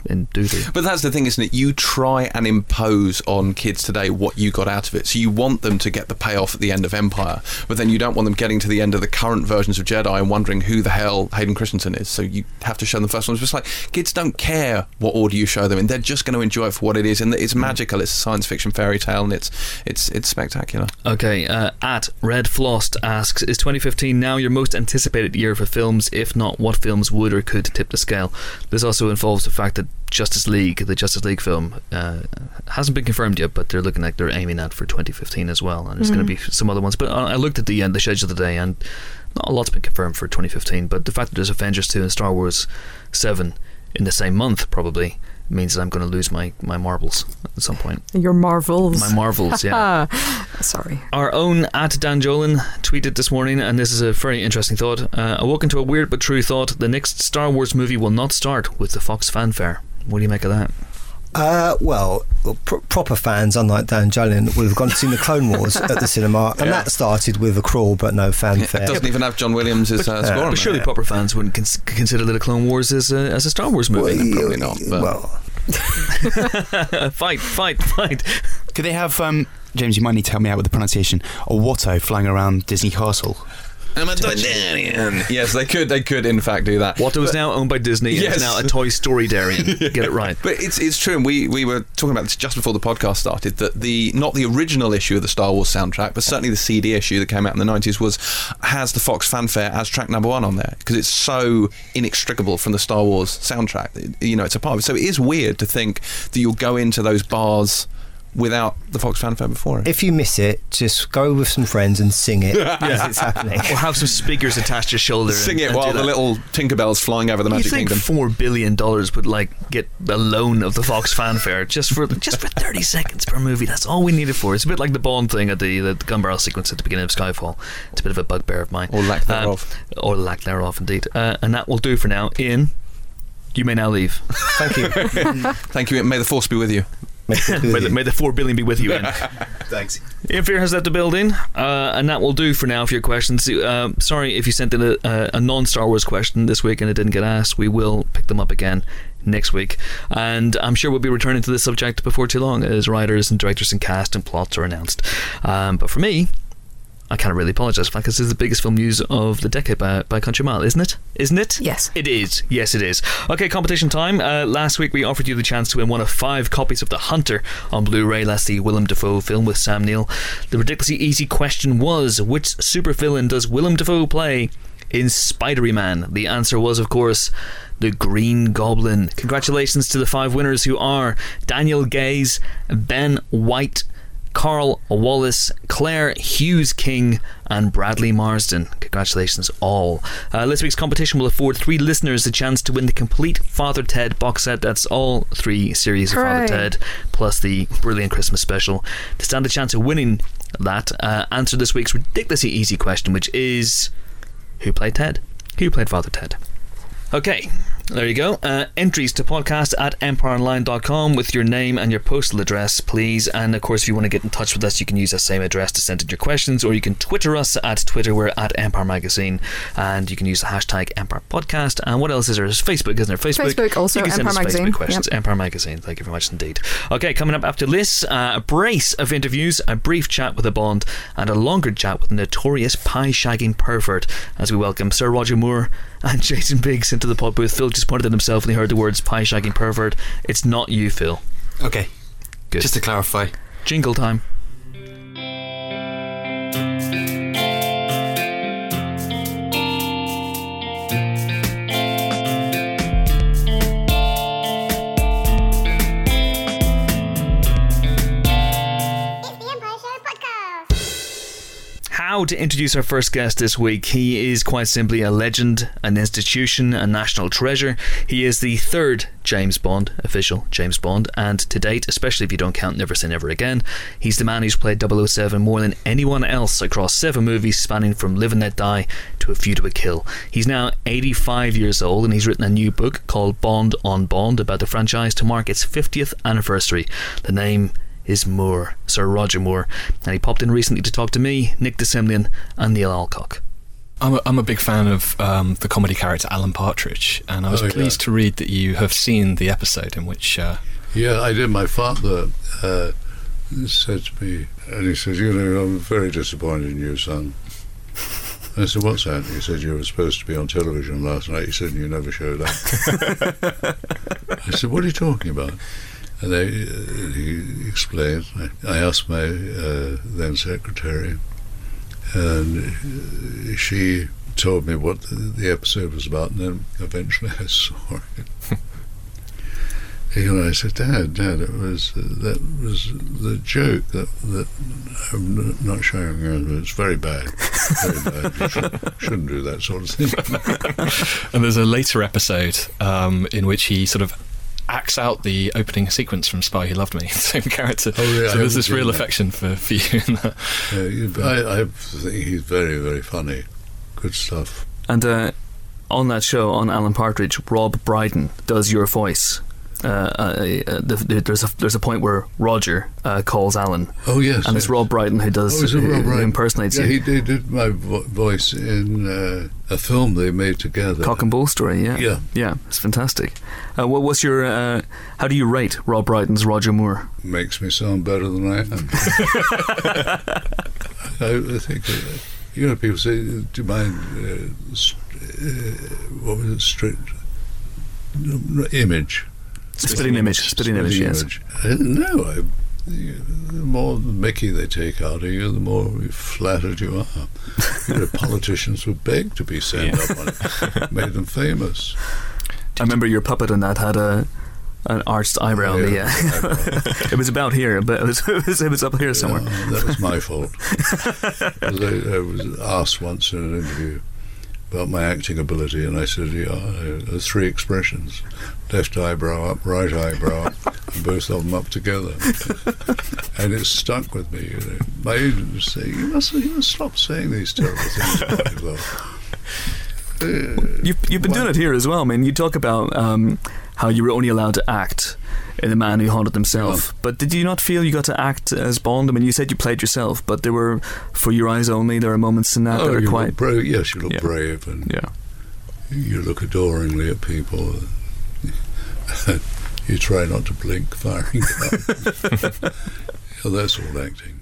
in doo-doo. But that's the thing, isn't it? You try and impose on kids today what you got out of it. So you want them to get the payoff at the end of Empire, but then you don't want them getting to the end of the current versions of Jedi and wondering who the hell Hayden Christensen is. So you have to show them the first ones. It's like kids don't care what order you show them in; they're just going to enjoy it for what it is. And it's magical. It's a science fiction fairy tale, and it's it's it's spectacular. Okay, uh, at Red Flost asks, is 2015 now your most anticipated year for films? If not, what films would or could tip the scale? This also involves the fact that Justice League, the Justice League film, uh, hasn't been confirmed yet, but they're looking like they're aiming at for 2015 as well, and there's going to be some other ones. But I I looked at the uh, the schedule today, and not a lot's been confirmed for 2015. But the fact that there's Avengers 2 and Star Wars 7 in the same month probably means that I'm going to lose my, my marbles at some point. Your Marvels. My marvels, yeah. (laughs) Sorry. Our own at Dan Jolin tweeted this morning, and this is a very interesting thought. Uh, I woke into a weird but true thought. The next Star Wars movie will not start with the Fox fanfare. What do you make of that? Uh, well, well pr- proper fans, unlike Dan Jolin, would have gone to see the Clone Wars at the cinema, and that started with a crawl but no fanfare. It doesn't even have John Williams as uh, score on But it. surely proper fans wouldn't cons- consider the Clone Wars as a, as a Star Wars movie. Well, probably not, but- Well, (laughs) fight, fight, fight. Could they have um, James? You might need to help me out with the pronunciation. A Watto flying around Disney Castle. I'm a Dardarian. yes, they could. They could, in fact, do that. Watto is now owned by Disney. Yes. is now a Toy Story Darian. (laughs) Get it right. But it's it's true, and we, we were talking about this just before the podcast started. That the not the original issue of the Star Wars soundtrack, but certainly the CD issue that came out in the nineties was has the Fox fanfare as track number one on there because it's so inextricable from the Star Wars soundtrack. You know, it's a part of it. So it is weird to think that you'll go into those bars without the Fox fanfare before it. if you miss it, just go with some friends and sing it (laughs) as it's happening. Or have some speakers attached to your shoulder. (laughs) and- Sing it and while the that. little Tinkerbell's flying over the Magic You Magic think Kingdom. four billion dollars would like get a loan of the Fox fanfare just for just for thirty (laughs) seconds per movie? That's all we need it for. It's a bit like the Bond thing at the the gun barrel sequence at the beginning of Skyfall. It's a bit of a bugbear of mine, Or lack Um, thereof. or lack thereof, indeed. Uh, and that will do for now. Ian, you may now leave. Thank you. Thank you. May the force be with you. Make it (laughs) may, the, may the four billion be with you, Ian. (laughs) Thanks. Ian Freer has left the building, uh, and that will do for now for your questions. Uh, sorry if you sent in a, a, a non Star Wars question this week and it didn't get asked. We will pick them up again next week. And I'm sure we'll be returning to this subject before too long as writers and directors and cast and plots are announced. Um, but for me, I can't really apologise for that because this is the biggest film news of the decade by, by country mile, isn't it? Isn't it? Yes. It is. Yes, it is. Okay, competition time. Uh, last week we offered you the chance to win one of five copies of The Hunter on Blu-ray. That's the Willem Dafoe film with Sam Neill. The ridiculously easy question was, which supervillain does Willem Dafoe play in Spidery Man? The answer was, of course, the Green Goblin. Congratulations to the five winners who are Daniel Gaze, Ben White, Carl Wallace, Claire Hughes King, and Bradley Marsden. Congratulations, all. Uh, this week's competition will afford three listeners the chance to win the complete Father Ted box set. That's all three series of Father Ted, plus the Brilliant Christmas special. To stand a chance of winning that, uh, answer this week's ridiculously easy question, which is Who played Ted? Who played Father Ted? Okay, there you go. Uh, entries to podcast at empireonline.com with your name and your postal address, please. And of course, if you want to get in touch with us, you can use that same address to send in your questions, or you can Twitter us at Twitter. We're at Empire Magazine, and you can use the hashtag Empire Podcast. And what else is there? There's Facebook, isn't there? Facebook. Facebook also, You can send Empire us Magazine. Facebook questions. Empire Magazine. Thank you very much indeed. Okay, coming up after this, uh, a brace of interviews, a brief chat with a Bond, and a longer chat with a notorious pie shagging pervert as we welcome Sir Roger Moore and (laughs) Jason Biggs into the pod booth. Phil just pointed at himself when he heard the words pie shagging pervert. It's not you, Phil. Okay. Good. Just to clarify. Jingle time. To introduce our first guest this week. He is quite simply a legend, an institution, a national treasure. He is the third James Bond, official James Bond, and to date, especially if you don't count Never Say Never Again, he's the man who's played 007 more than anyone else across seven movies spanning from Live and Let Die to A View to a Kill. He's now 85 years old and he's written a new book called Bond on Bond about the franchise to mark its 50th anniversary. The name is Moore, Sir Roger Moore, and he popped in recently to talk to me, Nick de Semlyen, and Neil Alcock. I'm a, I'm a big fan of um, the comedy character Alan Partridge, and I was Oh, yeah. pleased to read that you have seen the episode in which. Uh, Yeah, I did. My father uh, said to me, and he said, "You know, I'm very disappointed in you, son." I said, "What's that?" He said, "You were supposed to be on television last night." He said, you never showed up." (laughs) I said, "What are you talking about?" And they, uh, he explained. I, asked my uh, then secretary, and uh, she told me what the, the episode was about, and then eventually (laughs) I saw it. You know, I said, Dad, Dad, it was uh, that was the joke that that I'm not showing you. It's very bad, very bad. You should, shouldn't do that sort of thing. (laughs) and there's a later episode um, in which he sort of acts out the opening sequence from Spy Who Loved Me, (laughs) the same character. Oh, yeah, I so there's this real that. affection for, for you in that. You- I, I think he's very, very funny. Good stuff. And uh, on that show, on Alan Partridge, Rob Brydon does your voice. Uh, uh, uh, the, the, there's a there's a point where Roger uh, calls Alan, Oh yes, and it's. Rob Brydon who does Oh, who, who impersonates Yeah, you. he did, did my vo- voice in uh, a film they made together. Cock and Bull story, yeah, Yeah. yeah, it's fantastic. Uh, what was your? Uh, how do you rate Rob Brydon's Roger Moore? makes me sound better than I am. (laughs) I, I think, uh, you know, people say, do you mind, uh, st- uh, what was it, strict image? Spitting image, spitting image, yes. image. Uh, no, I, the more Mickey they take out of you, the more flattered you are. (laughs) you know, politicians would beg to be sent up on it, made them famous. I remember your puppet on that had a an arched eyebrow. Yeah, Yeah, (laughs) it was about here, but it was (laughs) it was, it was up here somewhere. Yeah, that was my fault. I, I was asked once in an interview about my acting ability, and I said, "Yeah, uh, there's three expressions: left eyebrow up, right eyebrow up, and both of them up together." (laughs) and it stuck with me. You know. My agent would say, "You must, you must stop saying these terrible things yourself." Uh, You've, you've been doing it here as well. I mean, you talk about um, how you were only allowed to act In the Man Who Haunted Himself. Oh. But did you not feel you got to act as Bond? I mean, you said you played yourself, but there were, for your eyes only, there are moments in that oh, that are you quite. look brave. Yes, you look Yeah. brave, and Yeah. you look adoringly at people. (laughs) you try not to blink, firing guns. (laughs) yeah, that's all acting.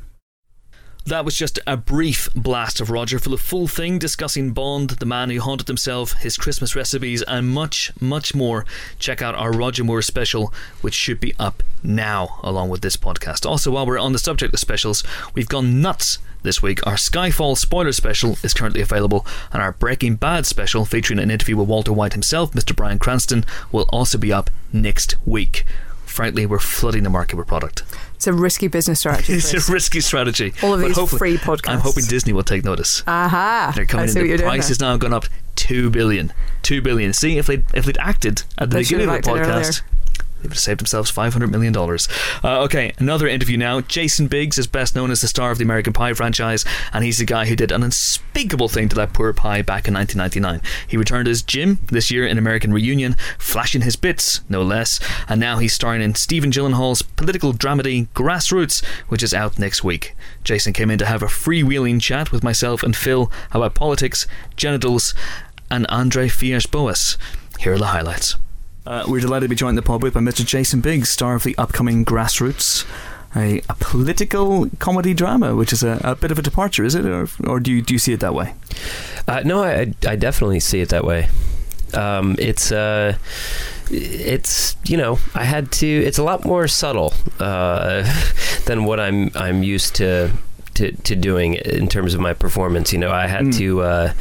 That was just a brief blast of Roger for the full thing, discussing Bond, the man who haunted himself, his Christmas recipes, and much, much more. Check out our Roger Moore special, which should be up now, along with this podcast. Also, while we're on the subject of specials, we've gone nuts this week. Our Skyfall spoiler special is currently available, and our Breaking Bad special, featuring an interview with Walter White himself, Mr. Bryan Cranston, will also be up next week. Frankly, we're flooding the market with product. It's a risky business strategy. (laughs) It's Chris. a risky strategy. All of but these free podcasts. I'm hoping Disney will take notice. Aha! They're coming in. The price has now gone up two billion. Two billion. See if they if they'd acted at the They beginning of the podcast. They would have saved themselves five hundred million dollars. Uh, okay, another interview now. Jason Biggs is best known as the star of the American Pie franchise, and he's the guy who did an unspeakable thing to that poor pie back in 1999. He returned as Jim this year in American Reunion, flashing his bits, no less, and now he's starring in Stephen Gyllenhaal's political dramedy Grassroots, which is out next week. Jason came in to have a freewheeling chat with myself and Phil about politics, genitals, and Andre Villas-Boas. Here are the highlights. Uh, we're delighted to be joined in the pub with by Mr. Jason Biggs, star of the upcoming Grassroots, a, a political comedy drama, which is a, a bit of a departure, is it, or, or do you do you see it that way? Uh, no, I, I definitely see it that way. Um, it's uh, it's you know I had to. It's a lot more subtle uh, (laughs) than what I'm I'm used to. To, to doing in terms of my performance, you know, I had Mm. to, uh,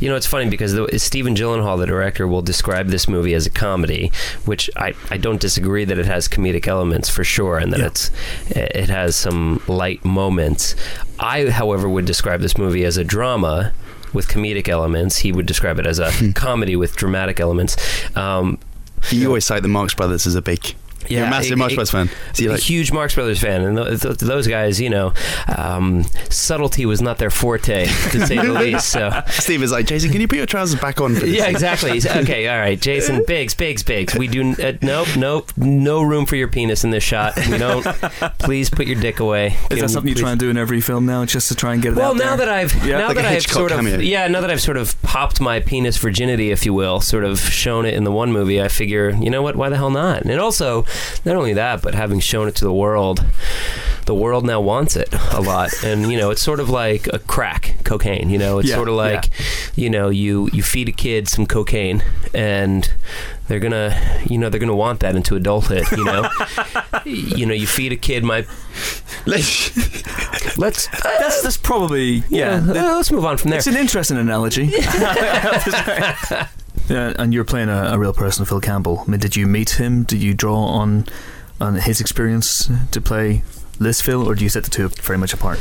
you know, it's funny because the, Stephen Gyllenhaal, the director, will describe this movie as a comedy, which I, I don't disagree that it has comedic elements for sure, and that Yeah. it's it has some light moments. I, however, would describe this movie as a drama with comedic elements. He would describe it as a comedy with dramatic elements. Um, You always cite the Marx Brothers as a big. You're a massive it- Marx Brothers fan. So like, huge Marx Brothers fan, and th- th- those guys, you know, um, subtlety was not their forte, to say the (laughs) least. So, Steve is like, Jason, can you put your trousers back on? Yeah, exactly. Okay, all right, Jason, (laughs) Biggs, Biggs, Biggs. We do uh, nope, nope, no room for your penis in this shot. We don't. Please put your dick away. Is Can that something you try and do in every film now, just to try and get it Well, now there? that I've Yeah, now like that I've sort of yeah now that I've sort of popped my penis virginity, if you will, sort of shown it in the one movie, I figure you know what, why the hell not? And also, not only that, but having shown it to the world, the world now wants it a lot, (laughs) and you know it's sort of like a crack cocaine. You know, it's Yeah, sort of like you know you you feed a kid some cocaine and. They're gonna, you know, they're gonna want that into adulthood. You know, (laughs) you know, you feed a kid my. Let's (laughs) that's that's probably yeah. yeah. uh, let's move on from there. It's an interesting analogy. Yeah, and you're playing a, a real person, Phil Campbell. I mean, did you meet him? Did you draw on on his experience to play this Phil, or do you set the two very much apart?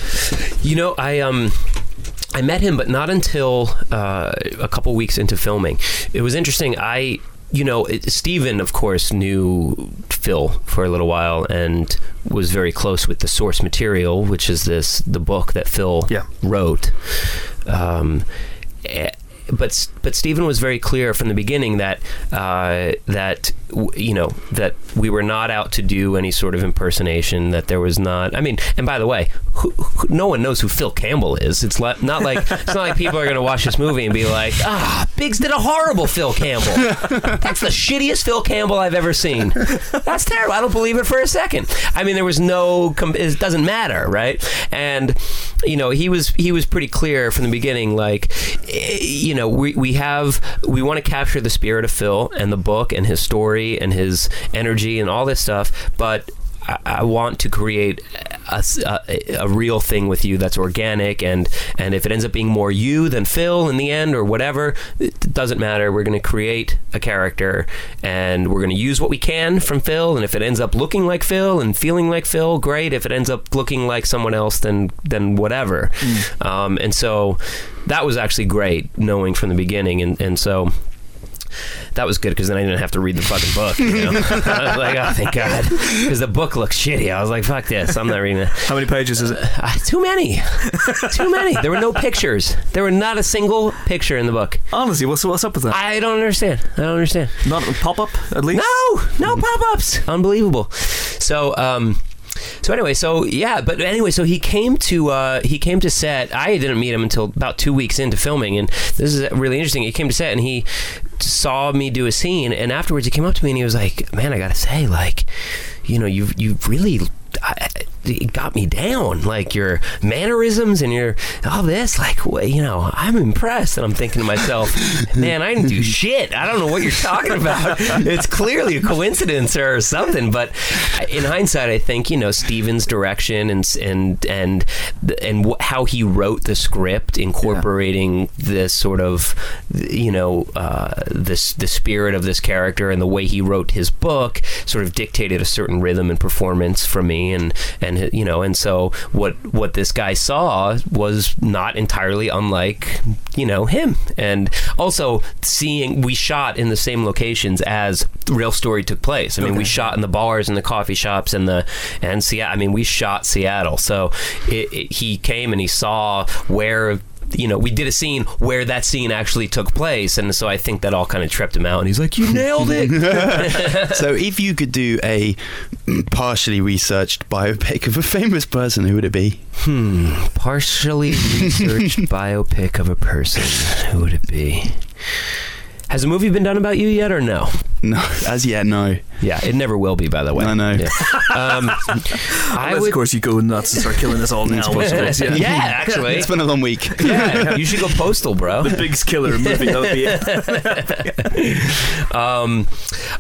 You know, I um. I met him, but not until uh, a couple weeks into filming. It was interesting. I, you know, it, Stephen, of course, knew Phil for a little while and was very close with the source material, which is this the book that Phil Yeah. wrote. Um, but but Stephen was very clear from the beginning that uh, that you know that we were not out to do any sort of impersonation. That there was not. I mean, and by the way, who, who, no one knows who Phil Campbell is. It's li- not like (laughs) it's not like people are going to watch this movie and be like, ah, Biggs did a horrible Phil Campbell. That's the shittiest Phil Campbell I've ever seen. That's terrible. I don't believe it for a second. I mean, there was no. Com- it doesn't matter, right? And you know, he was he was pretty clear from the beginning. Like, eh, you know, we we have we want to capture the spirit of Phil and the book and his story and his energy and all this stuff, but. I- I want to create a real thing with you that's organic, and and if it ends up being more you than Phil in the end, or whatever, it doesn't matter. We're going to create a character, and we're going to use what we can from Phil. And if it ends up looking like Phil and feeling like Phil, great. If it ends up looking like someone else, then then whatever. Um, and so that was actually great knowing from the beginning, and and so that was good because then I didn't have to read the fucking book. You know? (laughs) I was like, oh, thank God, because the book looks shitty. I was like, fuck this, I'm not reading it. How many pages is it? Uh, too many, too many. There were no pictures. There were not a single picture in the book. Honestly, what's what's up with that? I don't understand. I don't understand. Not a pop up at least. No, no pop-ups. Unbelievable. So, um, so anyway, so yeah, but anyway, so he came to uh, he came to set. I didn't meet him until about two weeks into filming, and this is really interesting. He came to set and he saw me do a scene, and afterwards he came up to me and he was like, "Man, I gotta say, like, you know, you've you've really." I, it got me down. Like your mannerisms and your all this, like you know, I'm impressed. And I'm thinking to myself, (laughs) man, I didn't do shit. I don't know what you're talking about. (laughs) It's clearly a coincidence or something. But in hindsight, I think you know Stephen's direction and and and and wh- how he wrote the script, incorporating this sort of you know uh, this the spirit of this character and the way he wrote his book sort of dictated a certain rhythm and performance for me and and you know and so what what this guy saw was not entirely unlike you know him. And also seeing we shot in the same locations as the real story took place. I mean we shot in the bars and the coffee shops and the and Seattle. I mean we shot Seattle. So it, it, he came and he saw where you know, we did a scene where that scene actually took place, and so I think that all kind of tripped him out. And he's like, "You nailed it!" (laughs) so if you could do a partially researched biopic of a famous person, who would it be? Hmm. Partially researched (laughs) biopic of a person. Who would it be? Has a movie been done about you yet, or no? No, as yet, no. Yeah, it never will be. By the way, I know. Yeah. Um, (laughs) I Unless, would. of course, you go nuts and start killing us all now. which yeah. (laughs) yeah. (laughs) actually. It's been a long week. yeah, you should go postal, bro. The Biggs Killer movie. That would be it. Um,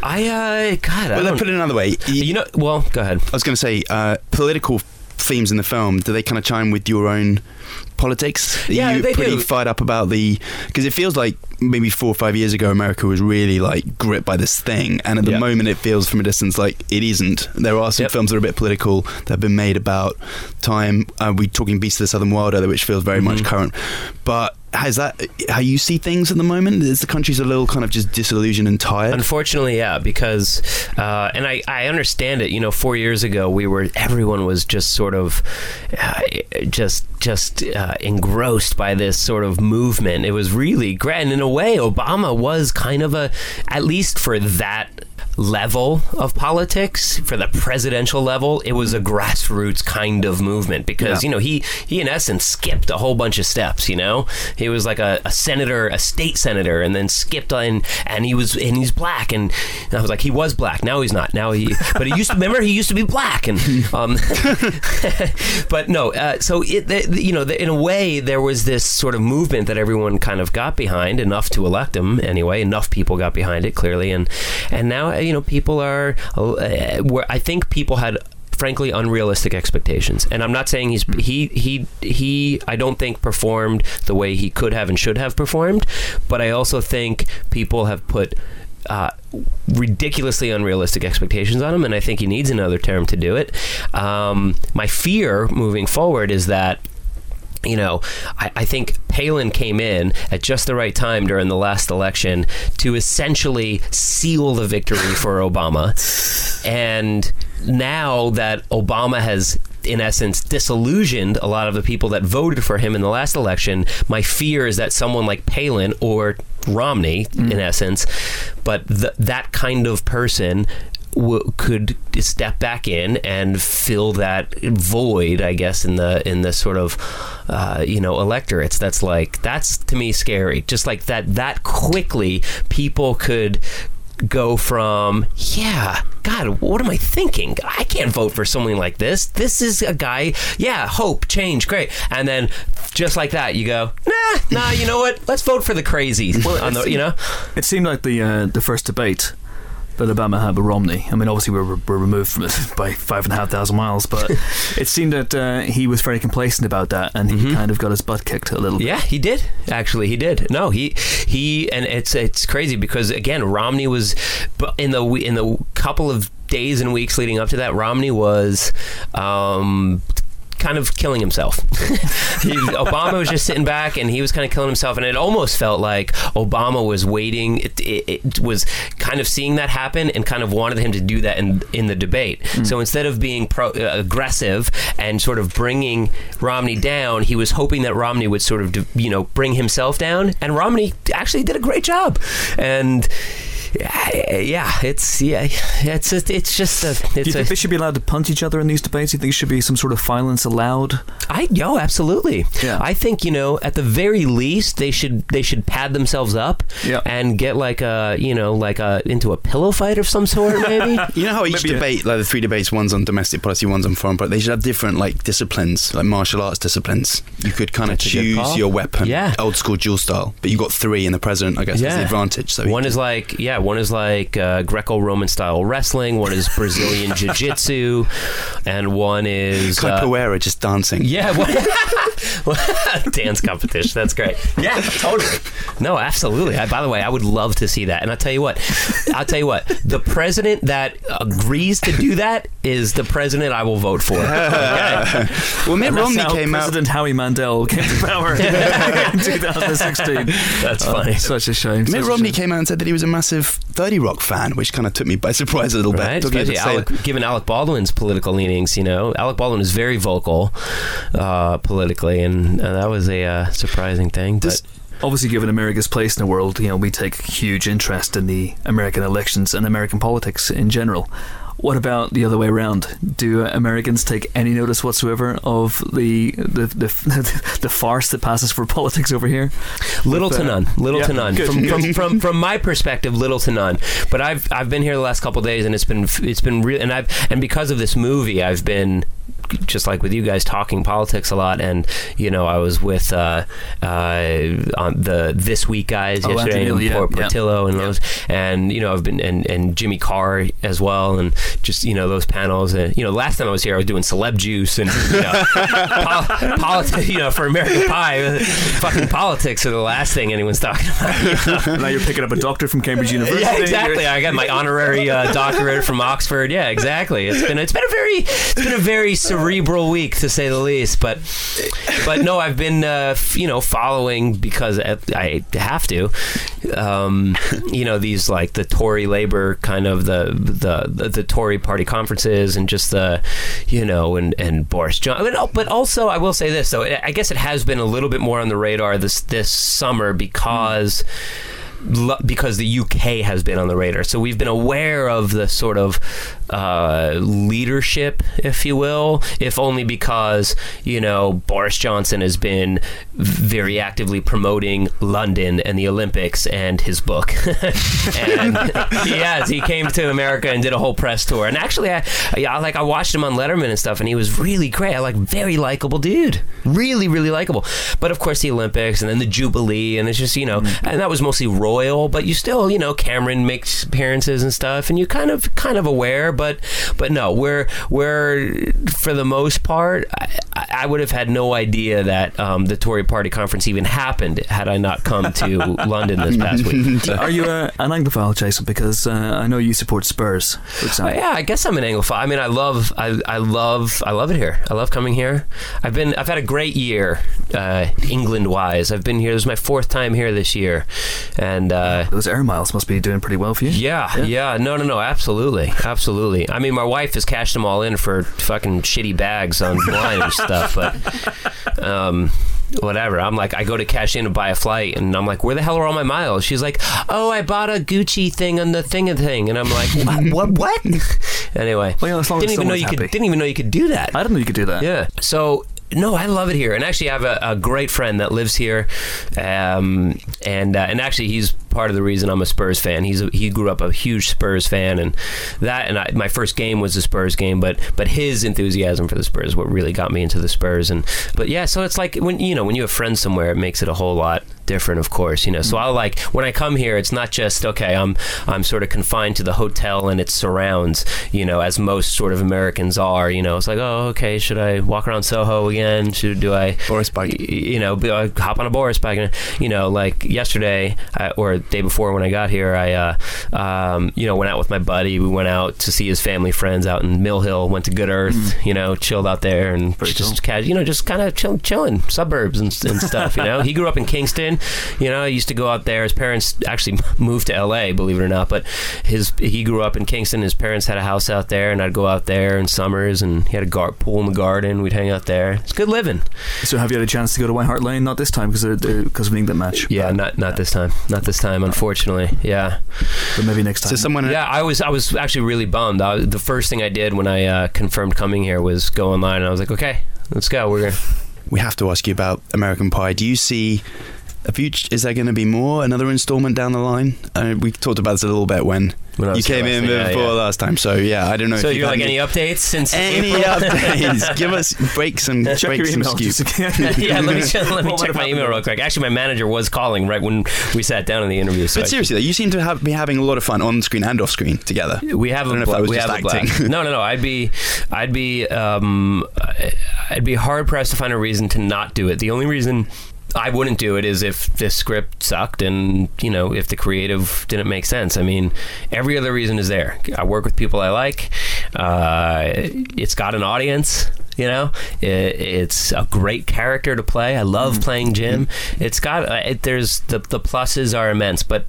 I uh, God, I Well, don't, let's put it another way. You, you know. Well, go ahead. I was going to say, uh, political themes in the film, do they kind of chime with your own politics? Are Yeah, you they pretty do. fired up about the. Because it feels like maybe four or five years ago, America was really like gripped by this thing. And at the Yeah. moment, it feels from a distance like it isn't. There are some Yep. films that are a bit political that have been made about time. Uh, we're talking Beast of the Southern Wild, which feels very much Mhm. current. But. Has that how you see things at the moment? Is the country's a little kind of just disillusioned and tired? Unfortunately, yeah, because uh, and I, I understand it. You know, four years ago, we were everyone was just sort of uh, just just uh, engrossed by this sort of movement. It was really great, and in a way, Obama was kind of a at least for that level of politics for the presidential level it was a grassroots kind of movement because Yeah. you know he he in essence skipped a whole bunch of steps you know? He was like a, a senator a state senator and then skipped on and he was and he's black and, I was like he was black. Now he's not. Now he but he used to remember he used to be black and um (laughs) but no uh, so it the, you know the, in a way there was this sort of movement that everyone kind of got behind enough to elect him anyway enough people got behind it clearly and and now you know people are uh, where I think people had frankly unrealistic expectations. And i'm not saying he's he he he i don't think performed the way he could have and should have performed. But i also think people have put uh, ridiculously unrealistic expectations on him, and I think he needs another term to do it. Um, my fear moving forward is that you know, I, I think Palin came in at just the right time during the last election to essentially seal the victory for Obama. And now that Obama has, in essence, disillusioned a lot of the people that voted for him in the last election, my fear is that someone like Palin or Romney, in mm. essence, but th- that kind of person w- could step back in and fill that void, I guess, in the in the sort of uh, you know electorates. That's like that's to me scary. Just like that that quickly people could go from yeah god what am i thinking i can't vote for someone like this this is a guy yeah hope change great and then just like that you go nah nah you know what let's vote for the crazy on the, you know It seemed like the uh, the first debate that Obama had with Romney. I mean, obviously we're, we're removed from it (laughs) by five and a half thousand miles, but (laughs) it seemed that uh, he was very complacent about that, and he kind of got his butt kicked a little. bit. Yeah, he did. Actually, he did. No, he he, and it's it's crazy because again, Romney was but in the in the couple of days and weeks leading up to that, Romney was. Um, kind of killing himself. (laughs) he, Obama was just sitting back and he was kind of killing himself, and it almost felt like Obama was waiting. It, it, it was kind of seeing that happen and kind of wanted him to do that in in the debate. So instead of being pro, uh, aggressive and sort of bringing Romney down, he was hoping that Romney would sort of you know bring himself down, and Romney actually did a great job. And yeah, yeah, it's yeah, it's just, it's just a Do you it's think a they should be allowed to punch each other in these debates? Do you think there should be some sort of violence allowed? I yo absolutely. Yeah. I think you know at the very least they should they should pad themselves up Yeah. and get like a you know like a into a pillow fight of some sort (laughs) maybe. You know how each Maybe debate, like the three debates, one's on domestic policy, one's on foreign policy. They should have different like disciplines, like martial arts disciplines. You could kind of That's a good choose your weapon, Yeah. old school duel style. But you got three, and the president, I guess, has Yeah. the advantage. So one can- is like yeah, one is like uh, Greco-Roman style wrestling, one is Brazilian (laughs) jiu-jitsu, and one is uh, capoeira, just dancing. Yeah, (laughs) (laughs) dance competition. That's great. Yeah, totally. No, absolutely. I, by the way, I would love to see that. And I'll tell you what, I'll tell you what. The president that agrees to do that is the president I will vote for. Okay? Well, Mitt Romney how came out. President Howie Mandel came to power in 2016. That's Oh, funny. such a shame. Mitt Romney shame. came out and said that he was a massive 30 Rock fan, which kind of took me by surprise a little Right, bit. Took especially Alec, given Alec Baldwin's political leanings, you know, Alec Baldwin is very vocal uh, politically, and uh, that was a uh, surprising thing. But Obviously, given America's place in the world, you know, we take huge interest in the American elections and American politics in general. What about the other way around? Do Americans take any notice whatsoever of the the the, (laughs) the farce that passes for politics over here? Little With, to uh, none. Little yeah, to none. good, From, good. from from from my (laughs) perspective, little to none. But I've I've been here the last couple of days, and it's been it's been real. And I've and because of this movie, I've been just like with you guys talking politics a lot. And you know, I was with uh, uh, on the this week guys Oh, yesterday, and yeah, Port- yeah. Portillo, and those. And you know, I've been and and Jimmy Carr as well, and just you know those panels. And you know, last time I was here, I was doing celeb juice and you know, (laughs) pol- politics. You know, for American Pie, fucking politics are the last thing anyone's talking about. you know? (laughs) now you're picking up a doctor from Cambridge University. Yeah, exactly. I got my honorary uh, doctorate from Oxford. Yeah, exactly. It's been it's been a very it's been a very cerebral week to say the least. But but no, I've been uh, you know following because I have to. Um, you know these like the Tory Labor kind of the the the, the Tory Party conferences and just the you know and and Boris Johnson. But, but also I will say this though I guess it has been a little bit more on the radar this this summer because because the UK has been on the radar. So we've been aware of the sort of uh, leadership, if you will, if only because, you know, Boris Johnson has been very actively promoting London and the Olympics and his book. (laughs) and (laughs) he has. He came to America and did a whole press tour. And actually, I, I like I watched him on Letterman and stuff, and he was really great. I like very likable dude, really really likable. But of course, the Olympics and then the Jubilee, and it's just you know, and that was mostly royal. But you still, you know, Cameron makes appearances and stuff, and you kind of kind of aware. But but no, we're we're for the most part, I, I would have had no idea that um, the Tory Party conference even happened had I not come to (laughs) London this past week. (laughs) Are you uh, an Anglophile, Jason? Because uh, I know you support Spurs, for Uh, example. yeah, I guess I'm an Anglophile. I mean, I love, I, I love, I love it here. I love coming here. I've been, I've had a great year, uh, England-wise. I've been here. This is my fourth time here this year, and uh, Those air miles must be doing pretty well for you. yeah, yeah, no, no, no, absolutely, absolutely. I mean, my wife has cashed them all in for fucking shitty bags online (laughs) and stuff, but um, whatever. I'm like, I go to cash in to buy a flight, and I'm like, where the hell are all my miles? She's like, oh, I bought a Gucci thing on the thing and thing, and I'm like, (laughs) what, what, what? (laughs) anyway, Well, yeah, as long didn't even know you could, didn't even know you could do that. I didn't know you could do that. Yeah. So no, I love it here, and actually, I have a, a great friend that lives here, um, and uh, and actually, he's part of the reason I'm a Spurs fan. He's a, he grew up a huge Spurs fan, and that and I, my first game was a Spurs game, but but his enthusiasm for the Spurs is what really got me into the Spurs, and but yeah, so it's like when you know when you have friends somewhere, it makes it a whole lot different, of course, you know. So I like when I come here, it's not just okay. I'm I'm sort of confined to the hotel and its surrounds, you know, as most sort of Americans are. You know, it's like oh, okay, should I walk around Soho again? Should do I Boris bike. you know, be- uh, hop on a Boris bike. And, you know, like yesterday I, or day before when I got here, I, uh, um, you know, went out with my buddy. We went out to see his family friends out in Mill Hill. Went to Good Earth. You know, chilled out there and Very just cool. ca- you know, just kind of chill, chilling suburbs and, and stuff. You know, he grew up in Kingston. Garden. You know, I used to go out there. His parents actually (laughs) moved to L.A. Believe it or not, but his he grew up in Kingston. His parents had a house out there, and I'd go out there in summers, and he had a gar- pool in the garden. We'd hang out there. It's good living. So have you had a chance to go to White Hart Lane? Not this time because because of an England match. Yeah, not not this time. Not this time, unfortunately. Yeah. but maybe next time. So someone Yeah, I was I was actually really bummed. I, the first thing I did when I uh, confirmed coming here was go online, and I was like, okay, let's go. We're gonna. we have to ask you about American Pie. Do you see a future? Is there going to be more? Another installment down the line? Uh, we talked about this a little bit when, When you came in yeah, before yeah. last time. So yeah, I don't know. So if you you've like had any updates since any updates? (laughs) Give us break some Check break your some email. (laughs) (laughs) yeah, let me check, let me What check my email real quick. Actually, my manager was calling right when we sat down in the interview. So But seriously, though, you seem to have, be having a lot of fun on screen and off screen together. we have I a don't know if bla- that was we just have a acting. No, no, no. I'd be, I'd be, um, I'd be hard pressed to find a reason to not do it. The only reason. I wouldn't do it is if the script sucked and you know if the creative didn't make sense. I mean, every other reason is there. I work with people I like. Uh, it's got an audience. You know, it, it's a great character to play. I love playing Jim. It's got uh, it, there's the the pluses are immense, but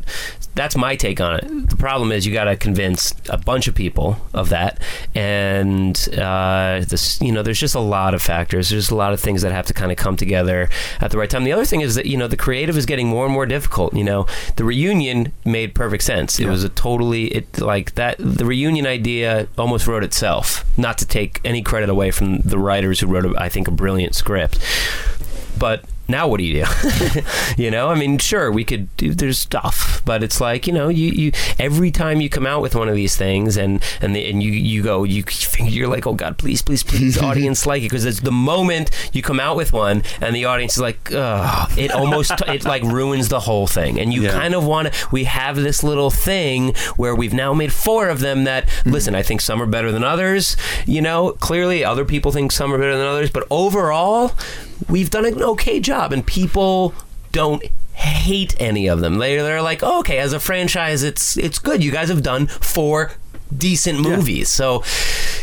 that's my take on it. The problem is you got to convince a bunch of people of that, and uh, this you know there's just a lot of factors. There's a lot of things that have to kind of come together at the right time. The other thing is that you know the creative is getting more and more difficult. You know, the reunion made perfect sense. It was a totally it like that. The reunion idea almost wrote itself. Not to take any credit away from the writers who wrote, a, I think, a brilliant script, but now what do you do? (laughs) you know, I mean, sure, we could do. There's stuff, but it's like you know, you, you every time you come out with one of these things, and and the, and you you go, you (laughs) you're like, oh God, please, please, please, (laughs) audience like it, because it's the moment you come out with one, and the audience is like, oh, it almost it like ruins the whole thing, and you Yeah. kind of want to. We have this little thing where we've now made four of them. That mm-hmm. listen, I think some are better than others. You know, clearly other people think some are better than others, but overall, we've done an okay job, and people don't hate any of them. They they're like, oh, okay, as a franchise, it's it's good. You guys have done four decent movies, so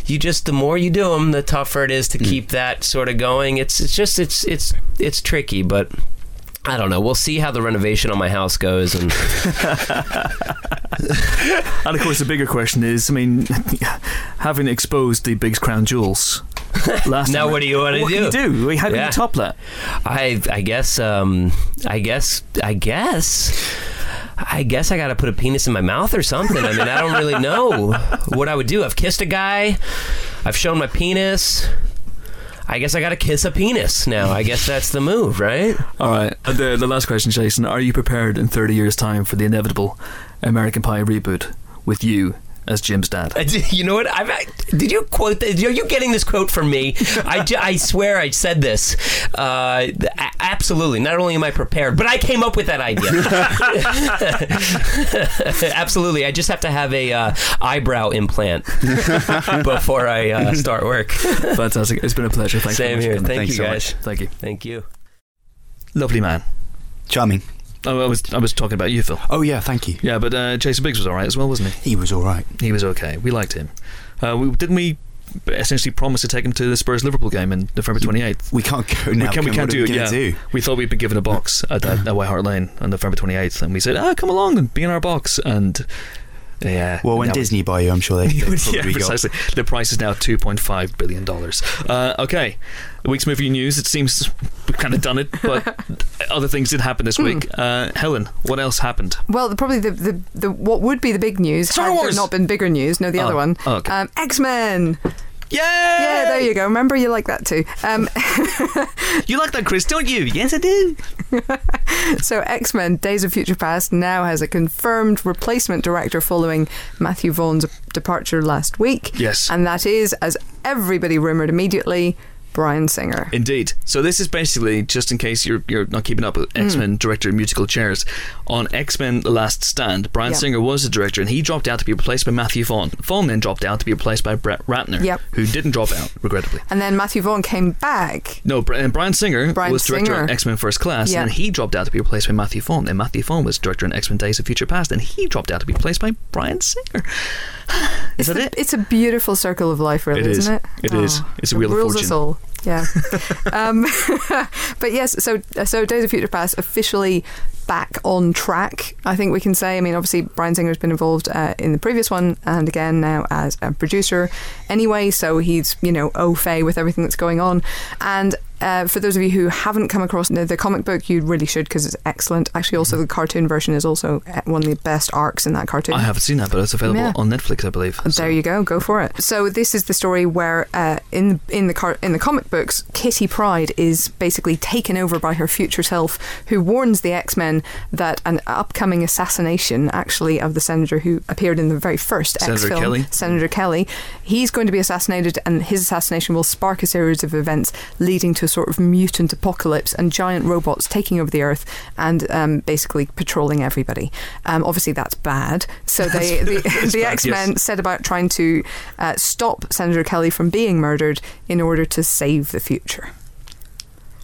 you just the more you do them, the tougher it is to mm. keep that sort of going. It's it's just it's it's it's tricky, but. I don't know. We'll see how the renovation on my house goes, and (laughs) And of course, the bigger question is, I mean, (laughs) having exposed the Biggs crown jewels last Now time, what do you wanna what do? Can you do? How can Yeah. you top that? I I guess um I guess I guess I guess I got to put a penis in my mouth or something. I mean, I don't really know what I would do. I've kissed a guy. I've shown my penis. I guess I got to kiss a penis now. I guess that's the move, right? All right. And the, the last question, Jason: Are you prepared in 30 years' time for the inevitable American Pie reboot with you as Jim's dad? You know what? I've, did you quote? This? Are you getting this quote from me? I, I swear I said this. Uh, absolutely. Not only am I prepared, but I came up with that idea. (laughs) absolutely. I just have to have a uh, eyebrow implant (laughs) before I uh, start work. (laughs) Fantastic. It's been a pleasure. Thanks Same very here. much. Thank Thanks you, so guys. Thank you. Thank you. Lovely man. Charming. Oh, I was I was talking about you, Phil. Oh yeah, thank you. Yeah, but uh, Jason Biggs was all right as well, wasn't he? He was all right. He was okay. We liked him. Uh, we, didn't we essentially promise to take him to the Spurs Liverpool game in November 28th? We can't go now. we, can, we can't do it. Yeah, do? we thought we'd been given a box at, at, at (sighs) White Hart Lane on November 28th, and we said, "Ah, come along and be in our box." And yeah, Well, when now we- Disney buy you, I'm sure they, (laughs) they probably yeah, got. precisely. The price is now two point five billion dollars. Uh, okay, the week's movie news. It seems we've kind of done it, but (laughs) other things did happen this week. Uh, Helen, what else happened? Well, probably the, the, the what would be the big news Star had Wars! there not been bigger news. No, the Oh, other one. oh, okay. Um, X Men. Yay! Yeah, there you go. Remember, you like that too. Um, (laughs) You like that, Chris, don't you? Yes, I do. (laughs) so, X Men: Days of Future Past now has a confirmed replacement director following Matthew Vaughn's departure last week. Yes. and that is, as everybody rumored immediately, Bryan Singer. Indeed. So this is basically just in case you're you're not keeping up mm. with X Men director of musical chairs. On X Men: The Last Stand, Bryan Yep. Singer was the director, and he dropped out to be replaced by Matthew Vaughn. Vaughn then dropped out to be replaced by Brett Ratner, Yep. who didn't drop out, regrettably. And then Matthew Vaughn came back. No, and Bryan Singer Bryan was director Singer. on X Men First Class, Yeah. and he dropped out to be replaced by Matthew Vaughn. And Matthew Vaughn was director on X Men Days of Future Past, and he dropped out to be replaced by Bryan Singer. (laughs) Is It's, that the- it? it's a beautiful circle of life, really, is. isn't it? It is. Oh, It's a it wheel of fortune. Yeah. (laughs) um, (laughs) but yes, so so Days of Future Past officially back on track. I think we can say. I mean, obviously Bryan Singer's been involved uh, in the previous one, and again now as a producer. Anyway, so he's you know au fait with everything that's going on, and. Uh, for those of you who haven't come across the, the comic book, you really should because it's excellent. Actually, also the cartoon version is also uh, one of the best arcs in that cartoon. I haven't seen that, but it's available Yeah. on Netflix, I believe. There you go, go for it. So this is the story where uh, in in the car, in the comic books, Kitty Pryde is basically taken over by her future self, who warns the X Men that an upcoming assassination, actually, of the senator who appeared in the very first X film, Kelly. Senator Kelly, he's going to be assassinated, and his assassination will spark a series of events leading to a sort of mutant apocalypse and giant robots taking over the Earth and um, basically patrolling everybody. Um, obviously, that's bad. So they, (laughs) the, the X Men yes. set about trying to uh, stop Senator Kelly from being murdered in order to save the future.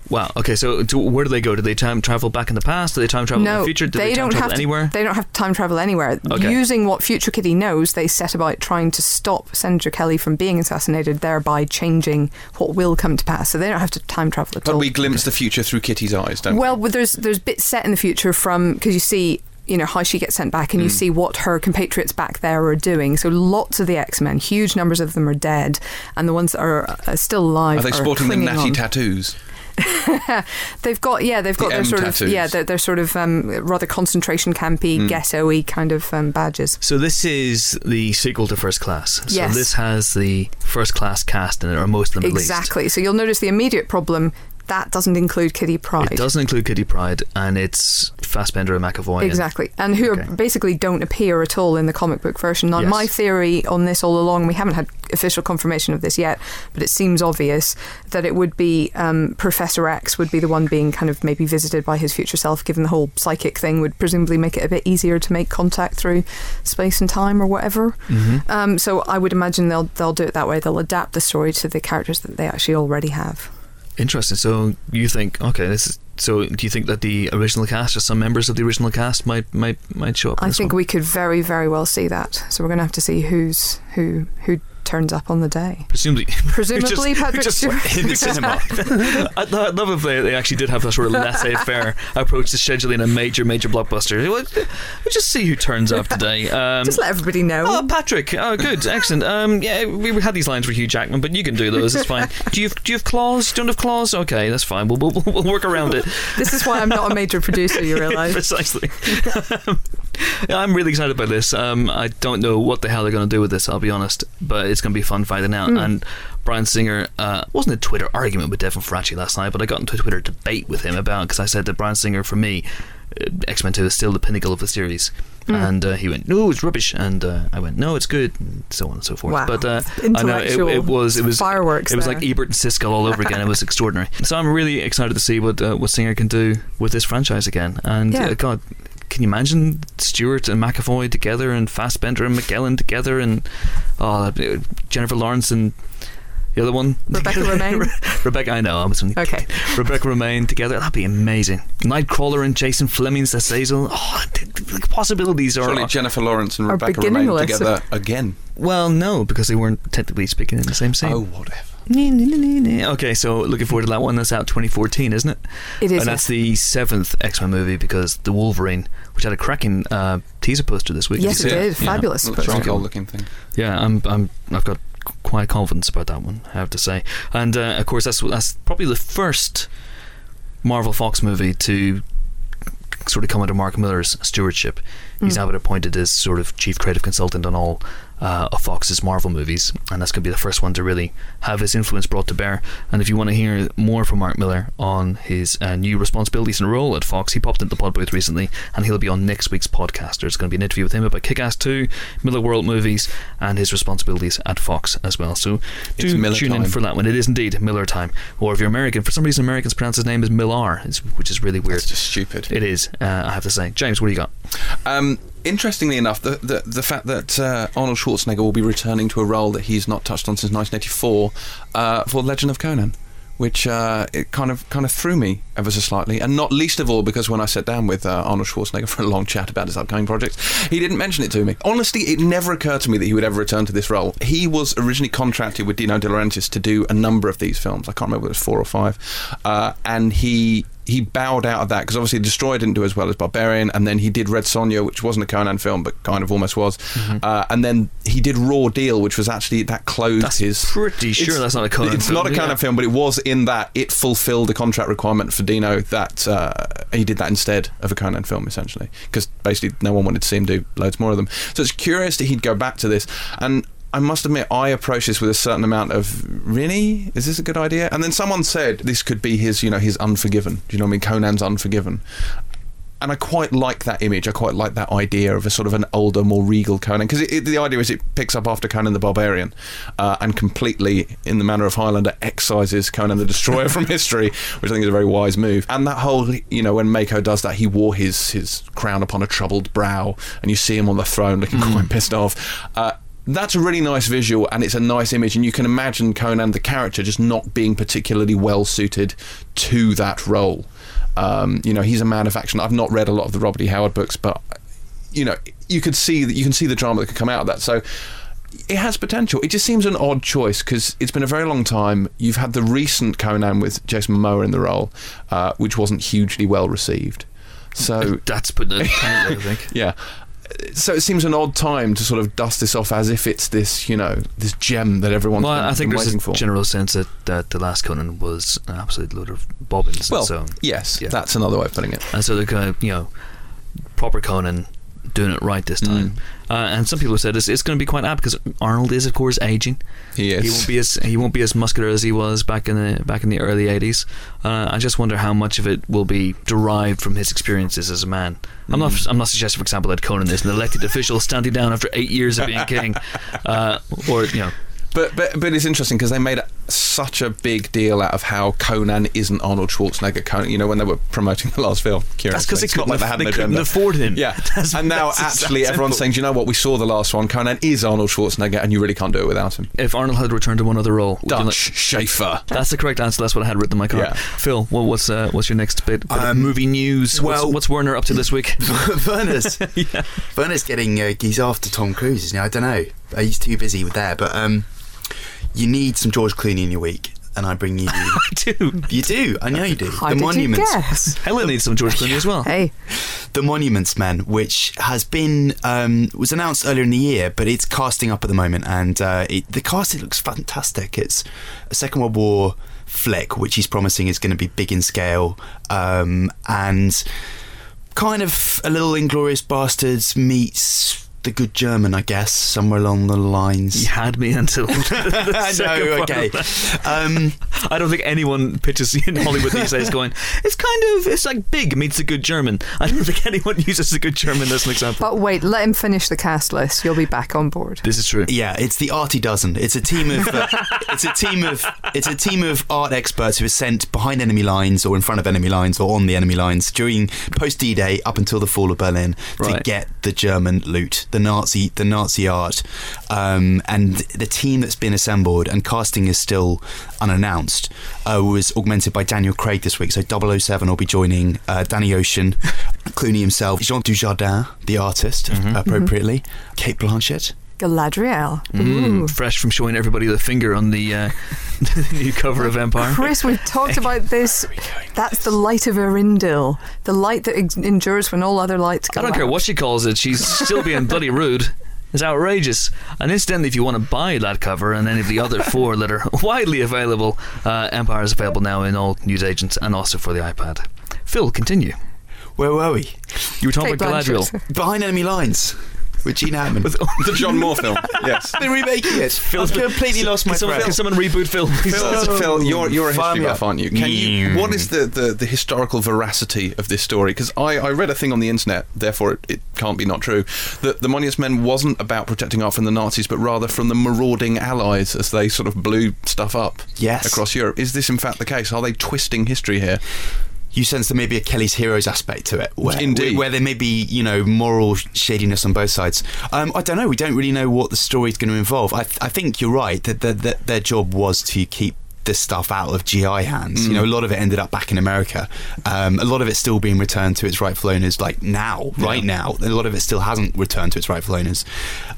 Wow. Okay. So, do, where do they go? Do they time travel back in the past? Do they time travel in the future? Do they, they, time don't travel have anywhere? To, they don't have time travel anywhere. Okay. Using what Future Kitty knows, they set about trying to stop Senator Kelly from being assassinated, thereby changing what will come to pass. So they don't have to time travel at But all. But we glimpse the future through Kitty's eyes, don't Well, well, there's there's bits set in the future from because you see. You know how she gets sent back, and you Mm. see what her compatriots back there are doing. So lots of the X Men, huge numbers of them are dead, and the ones that are uh, still alive Are they sporting the clinging natty on. tattoos? (laughs) They've got yeah, they've got The their M sort tattoos. of yeah, their, their sort of um, rather concentration campy, Mm. ghetto-y kind of um, badges. So this is the sequel to First Class. So Yes. this has the First Class cast in it, or most of them at least. Exactly. So you'll notice the immediate problem that doesn't include Kitty Pryde. It doesn't include Kitty Pryde, and it's Fassbender and McAvoy. Exactly, and who Okay. are basically don't appear at all in the comic book version. Now, Yes. my theory on this all along, we haven't had official confirmation of this yet, but it seems obvious that it would be um, Professor X would be the one being kind of maybe visited by his future self, given the whole psychic thing would presumably make it a bit easier to make contact through space and time or whatever. Mhm. Um, so I would imagine they'll they'll do it that way. They'll adapt the story to the characters that they actually already have. Interesting. So you think okay, this is. So do you think that the original cast or some members of the original cast might might might show up? I think one? we could very very well see that. So we're going to have to see who's who who turns up on the day. presumably (laughs) Presumably just, (laughs) Patrick just Stewart. in the cinema. (laughs) I'd, I'd love if they, they actually did have that sort of laissez-faire approach to scheduling a major major blockbuster. We'll, we'll just see who turns up today. Um, Just let everybody know. Oh, Patrick! Oh, good, excellent. Um, yeah, we we had these lines for Hugh Jackman, but you can do those. It's fine. Do you have, do you have claws? You don't have claws? Okay, that's fine. We'll we'll, we'll work around it. This is why I'm not a major producer, you realise. Precisely. I'm really excited about this. Um, I don't know what the hell they're going to do with this. I'll be honest, but it's going to be fun finding out. Mm. And Bryan Singer uh, wasn't a Twitter argument with Devin Faraci last night, but I got into a Twitter debate with him about because I said that Bryan Singer, for me, uh, X Men Two is still the pinnacle of the series. Mm. And uh, he went, "No, it's rubbish," and uh, I went, "No, it's good," and so on and so forth. Wow. But uh, I know it, it was it was fireworks It was there. like Ebert and Siskel all over again. It was (laughs) extraordinary. So I'm really excited to see what uh, what Singer can do with this franchise again. And Yeah. uh, God, can you imagine Stewart and McAvoy together, and Fassbender and McKellen together, and oh, Jennifer Lawrence and the other one, Rebecca (laughs) Romijn? Rebecca, I know. I was only Okay. Rebecca Romijn together. That'd be amazing. Nightcrawler and Jason Flemyng's Azazel. Oh, the, the possibilities are. Surely Jennifer Lawrence and Rebecca beginning Romijn lists together again. well, no, because they weren't technically speaking in the same scene. Oh, whatever. Okay, so looking forward to that one. That's out 2014, isn't it? It is. and that's the seventh X Men movie because the Wolverine, which had a cracking uh, teaser poster this week. Yes, Did it did. Fabulous Looks Poster. Looking thing. Yeah, I'm, I'm, I've got quite confidence about that one. I have to say, and uh, of course that's that's probably the first Marvel Fox movie to sort of come under Mark Millar's stewardship. He's Mm. now been appointed as sort of chief creative consultant on all uh, of Fox's Marvel movies, and that's going to be the first one to really have his influence brought to bear. And if you want to hear more from Mark Millar on his uh, new responsibilities and role at Fox, he popped into the pod booth recently, and he'll be on next week's podcast. There's going to be an interview with him about Kick-Ass 2, Millarworld movies, and his responsibilities at Fox as well. So do tune in for that one. It is indeed Miller time. Or if you're American, for some reason Americans pronounce his name as Millar, which is really weird. It's just stupid. It is, uh, I have to say. James, what do you got? Um, interestingly enough, the, the the fact that uh, Arnold Schwarzenegger will be returning to a role that he's not touched on since 1984 uh, for Legend of Conan, which uh, it kind of kind of threw me ever so slightly, and not least of all because when I sat down with uh, Arnold Schwarzenegger for a long chat about his upcoming projects, he didn't mention it to me. Honestly, it never occurred to me that he would ever return to this role. He was originally contracted with Dino De Laurentiis to do a number of these films. I can't remember whether it was four or five, uh, and he he bowed out of that because obviously Destroyer didn't do as well as Barbarian, and then he did Red Sonja, which wasn't a Conan film but kind of almost was, uh, and then he did Raw Deal, which was actually that closed That's his. pretty sure that's not a Conan It's film, not a Conan yeah. film, but it was in that it fulfilled the contract requirement for Dino that uh, he did that instead of a Conan film, essentially, because basically no one wanted to see him do loads more of them. So it's curious that he'd go back to this, and I must admit, I approached this with a certain amount of really, is this a good idea? And then someone said this could be his, you know, his Unforgiven. Do you know what I mean? Conan's Unforgiven. And I quite like that image. I quite like that idea of a sort of an older, more regal Conan. Because the idea is it picks up after Conan the Barbarian uh, and completely, in the manner of Highlander, excises Conan the Destroyer from history, (laughs) which I think is a very wise move. And that whole, you know, when Mako does that, he wore his, his crown upon a troubled brow, and you see him on the throne looking quite pissed off. Uh, that's a really nice visual and it's a nice image and you can imagine Conan the character just not being particularly well suited to that role. Um, you know, he's a man of action. I've not read a lot of the Robert E. Howard books, but you know, you could see that you can see the drama that could come out of that. So it has potential. It just seems an odd choice because it's been a very long time. You've had the recent Conan with Jason Momoa in the role, uh, which wasn't hugely well received. So (laughs) That's putting it I think. (laughs) yeah. So it seems an odd time to sort of dust this off as if it's this, you know, this gem that everyone's Well, been, I think been there's a for. general sense that, that the last Conan was an absolute load of bobbins. well, so, yes, yeah. that's another way of putting it. and so they're kind of, you know, proper Conan doing it right this time. Mm. Uh, and some people have said it's, it's going to be quite apt because Arnold is, of course, aging. He is. He won't be as he won't be as muscular as he was back in the back in the early '80s. Uh, I just wonder how much of it will be derived from his experiences as a man. I'm not Mm. I'm not suggesting, for example, that Conan is an elected official standing down after eight years of being king, (laughs) uh, or you know. But but but it's interesting because they made such a big deal out of how Conan isn't Arnold Schwarzenegger. Conan, you know, when they were promoting the last film. That's because It's not couldn't, like they had they an couldn't agenda. afford him. Yeah, (laughs) That's- and now actually that everyone's saying, do you know what? We saw the last one. Conan is Arnold Schwarzenegger, and you really can't do it without him. If Arnold had returned to one other role, would you Dutch like- Schaefer. That's the correct answer. That's what I had written in my card. Yeah. Phil, what, what's uh, what's your next bit? bit of Um, movie news. well- what's, what's Werner up to this week? (laughs) Werner's (laughs) Werner's getting uh, he's after Tom Cruise. isn't he? I don't know. Uh, He's too busy with there, but um, you need some George Clooney in your week, and I bring you. (laughs) I do. you do. I know you do. How the did Monuments. you guess? (laughs) Helen needs some George Clooney as well. Hey, The Monuments Men, which has been um, was announced earlier in the year, but it's casting up at the moment, and uh, it, the casting looks fantastic. It's a Second World War flick, which he's promising is going to be big in scale, um, and kind of a little Inglorious Bastards meets the Good German, I guess, somewhere along the lines. You had me until. (laughs) the I second know, okay. Um, I don't think anyone pitches in (laughs) Hollywood these days going, it's kind of, it's like big meets a good German. I don't think anyone uses a good German as an example. but wait, let him finish the cast list. You'll be back on board. This is true. Yeah, it's the Arty Dozen. It's a team of uh, (laughs) it's a team of it's a team of art experts who are sent behind enemy lines or in front of enemy lines or on the enemy lines during post D-Day up until the fall of Berlin to get the German loot, the Nazi the Nazi art, um, and the team that's been assembled and casting is still unannounced. Uh, was augmented by Daniel Craig this week, so 007 will be joining uh, Danny Ocean, (laughs) Clooney himself, Jean Dujardin, the artist, appropriately, Cate Blanchett. Galadriel. Mm, fresh from showing everybody the finger on the, uh, (laughs) the new cover of Empire. Chris, we've talked about this. That's the light of Eärendil, the light that ex- endures when all other lights go out. I don't care what she calls it, she's still being (laughs) bloody rude. It's outrageous. And incidentally, if you want to buy that cover and any of the other four that are (laughs) widely available, uh, Empire is available now in all newsagents and also for the iPad. Phil, continue. Where were we? You were talking Cate about Galadriel. Blanchett. Behind Enemy Lines with Gene Hackman. the John Moore film. Yes. (laughs) They're remaking it. I've completely lost my Can someone, thread. can someone reboot Phil? Phil, Phil, you're, you're a Fire history buff, aren't you? Can you? Mm. What is the, the, the historical veracity of this story? Because I, I read a thing on the internet, therefore it, it can't be not true, that the Monuments Men wasn't about protecting art from the Nazis, but rather from the marauding Allies as they sort of blew stuff up Yes. across Europe. Is this in fact the case? Are they twisting history here? You sense there may be a Kelly's Heroes aspect to it, where, Indeed. where there may be, you know, moral shadiness on both sides. Um, I don't know. We don't really know what the story is going to involve. I, I think you're right that, that, that their job was to keep this stuff out of GI hands. You know, a lot of it ended up back in America. Um, a lot of it's still being returned to its rightful owners, like now, right now. A lot of it still hasn't returned to its rightful owners.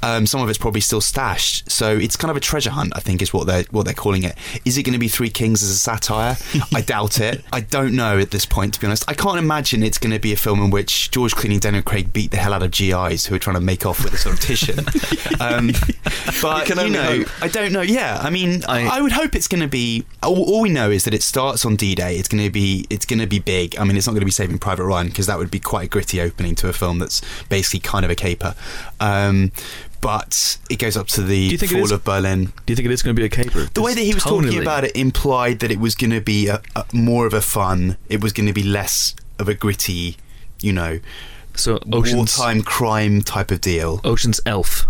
Um, some of it's probably still stashed. So it's kind of a treasure hunt, I think, is what they're what they're calling it. Is it going to be Three Kings as a satire? (laughs) I doubt it. I don't know at this point, to be honest. I can't imagine it's going to be a film in which George Clooney and Daniel Craig beat the hell out of GIs who are trying to make off with a sort of Titian. (laughs) um, but can you know, hope. I don't know. Yeah, I mean, I- I, would hope it's going to be. All, all we know is that it starts on D-Day. It's going to be. It's going to be big. I mean, it's not going to be Saving Private Ryan because that would be quite a gritty opening to a film that's basically kind of a caper. Um, but it goes up to the you think it fall of Berlin. Do you think it is going to be a caper? The way that he was talking about it implied that it was going to be a, a, more of a fun. It was going to be less of a gritty, you know, So Ocean's wartime crime type of deal. Ocean's Elf.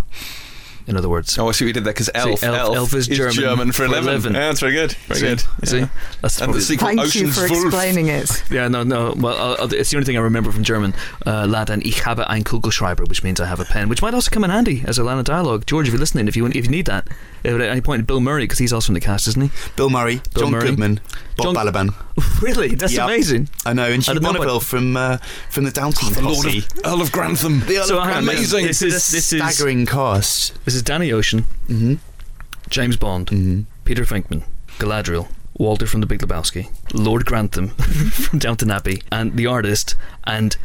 In other words. Oh, I see we did that because elf, elf- elf is German for for 11. 11. Yeah, that's very good. Very See? good. See? Yeah. That's And the sequel, Thank Ocean's you for Wolf. explaining it. Yeah, no, no. Well, it's the only thing I remember from German. Uh, lad, and ich habe ein Kugelschreiber, which means I have a pen, which might also come in handy as a line of dialogue. George, if you're listening, if you if you need that, at any point, Bill Murray, because he's also in the cast, isn't he? Bill Murray, Bill John Murray. Goodman, Bob John- Balaban. (laughs) really? That's Yep. amazing. I know, and I Hugh didn't know about- Bonneville from uh, from the Downton The Lord of, Earl of Grantham. The Earl So of Grantham. amazing. This is this is staggering cast. this is Danny Ocean, hmm James Bond, hmm Peter Venkman, Galadriel, Walter from The Big Lebowski, Lord Grantham (laughs) from Downton Abbey, and the artist, and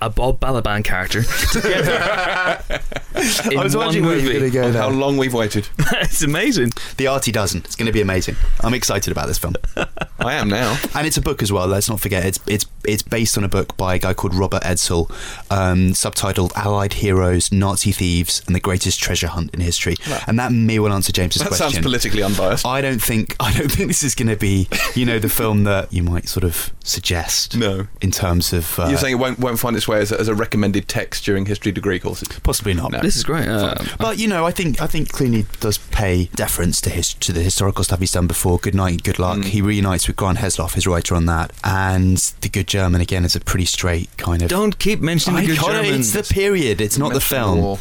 a Bob Balaban character (laughs) together I was one wondering where you were going to go there. How long we've waited. (laughs) it's amazing. The Artie dozen. It's going to be amazing. I'm excited about this film, (laughs) I am now. and it's a book as well. Let's not forget it's it's it's based on a book by a guy called Robert Edsel, um, subtitled "Allied Heroes, Nazi Thieves, and the Greatest Treasure Hunt in History," and that may well answer James's That question. sounds politically unbiased. I don't think I don't think this is going to be you know the film that you might sort of suggest. No. in terms of uh, You're saying it won't, won't find its way as a, as a recommended text during history degree courses? possibly not. No. This is great. Uh, But you know, I think I think Clooney does pay deference to his to the historical stuff he's done before. Good night, good luck. Mm. He reunites with Grant Heslov, his writer on that, and the Good German again is a pretty straight kind of. don't keep mentioning I the good German. It's the period. It's not the film. War.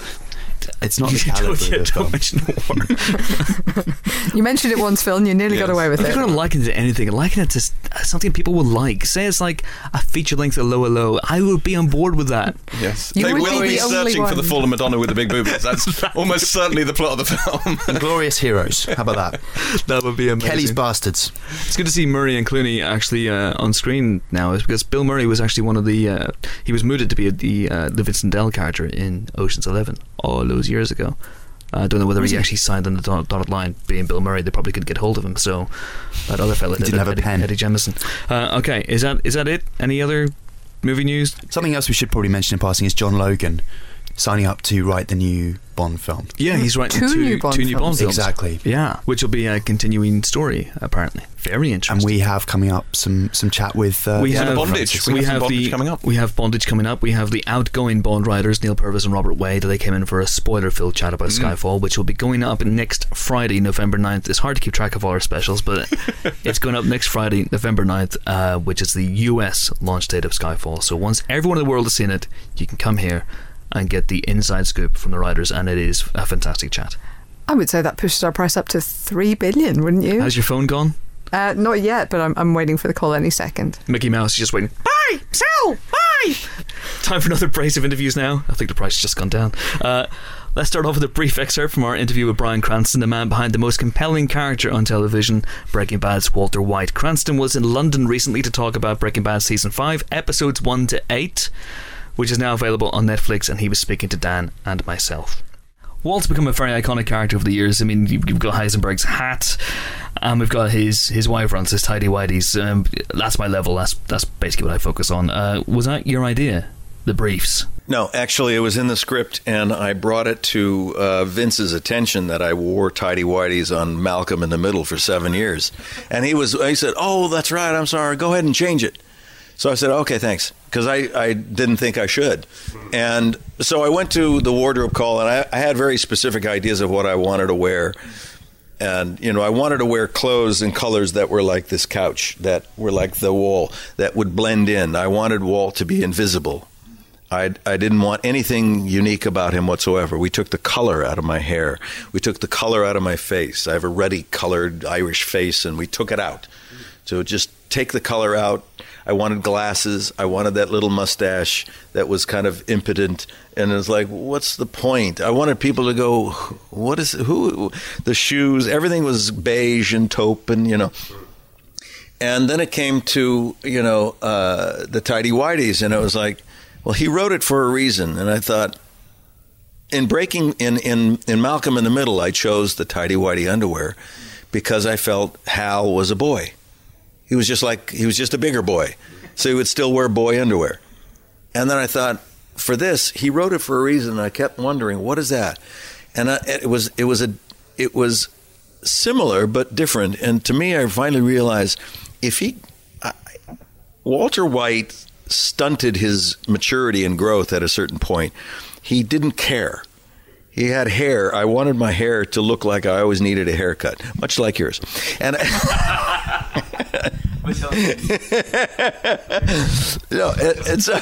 It's not the caliber of the film. mention war. (laughs) You mentioned it once, Phil, and you nearly got Yes. away with If it. you're going to liken it to anything, liken it to s- something people will like. Say it's like a feature length of 'Allo 'Allo. I would be on board with that. Yes. You they would will be be the only searching for the one. fallen Madonna with the big boobies. That's (laughs) almost certainly the plot of the film. (laughs) Glorious Heroes. How about that? That would be amazing. Kelly's Bastards. It's good to see Murray and Clooney actually uh, on screen now, is because Bill Murray was actually one of the uh, he was mooted to be the uh, the Vincent Dell character in Ocean's Eleven all those years ago. I don't know whether he actually signed on the dotted line. Being Bill Murray, they probably could get hold of him. So that other fella He didn't have a Eddie, pen. Eddie Jemison. Uh, okay, is that is that it? Any other movie news? Something else we should probably mention in passing is John Logan signing up to write the new Bond film. Yeah, he's writing Two two, new Bond two new Bond films. films. Exactly. Yeah, which will be a continuing story apparently. Very interesting. And we have coming up some some chat with uh, we have Bondage? We We, have some have Bondage the coming up. We have bondage coming up. We have the outgoing Bond writers Neal Purvis and Robert Wade. They came in for a spoiler-filled chat about Mm. Skyfall, which will be going up next Friday, November 9th. It's hard to keep track of all our specials, but (laughs) it's going up next Friday, November 9th, uh, which is the US launch date of Skyfall. So once everyone in the world has seen it, you can come here and get the inside scoop from the writers, and it is a fantastic chat. I would say that pushes our price up to three billion, wouldn't you? Has your phone gone? Uh, not yet, but I'm, I'm waiting for the call any second. Mickey Mouse is just waiting. Buy, sell, buy. Time for another brace of interviews now. I think the price has just gone down. Uh, let's start off with a brief excerpt from our interview with Bryan Cranston, the man behind the most compelling character on television, Breaking Bad's Walter White. Cranston was in London recently to talk about Breaking Bad season five, episodes one to eight, which is now available on Netflix, and he was speaking to Dan and myself. Walt's become a very iconic character over the years. I mean, you've got Heisenberg's hat, and we've got his his wife runs his tidy whities. Um, that's my level. That's that's basically what I focus on. Uh, was that your idea? The briefs. No, actually, it was in the script, and I brought it to uh, Vince's attention that I wore tidy whities on Malcolm in the Middle for seven years, and he was he said, "Oh, that's right. I'm sorry. Go ahead and change it." So I said, "Okay, thanks," because I, I didn't think I should, and so I went to the wardrobe call, and I, I had very specific ideas of what I wanted to wear. And you know, I wanted to wear clothes and colors that were like this couch, that were like the wall, that would blend in. I wanted Walt to be invisible. I, I didn't want anything unique about him whatsoever. We took the color out of my hair. We took the color out of my face. I have a ruddy colored Irish face, and we took it out. So just take the color out. I wanted glasses. I wanted that little mustache that was kind of impotent. And it was like, what's the point? I wanted people to go, what is, who, the shoes, everything was beige and taupe and, you know. And then it came to, you know, uh, the tidy whities, and it was like, well, he wrote it for a reason. And I thought, in breaking in, in, in Malcolm in the Middle, I chose the tidy whitey underwear because I felt Hal was a boy. He was just like he was just a bigger boy, so he would still wear boy underwear. And then I thought, for this, he wrote it for a reason. And I kept wondering, what is that? And I, it was it was a it was similar but different. And to me, I finally realized if he I, Walter White stunted his maturity and growth at a certain point. He didn't care. He had hair. I wanted my hair to look like I always needed a haircut, much like yours. And you (laughs) know, it, it's uh,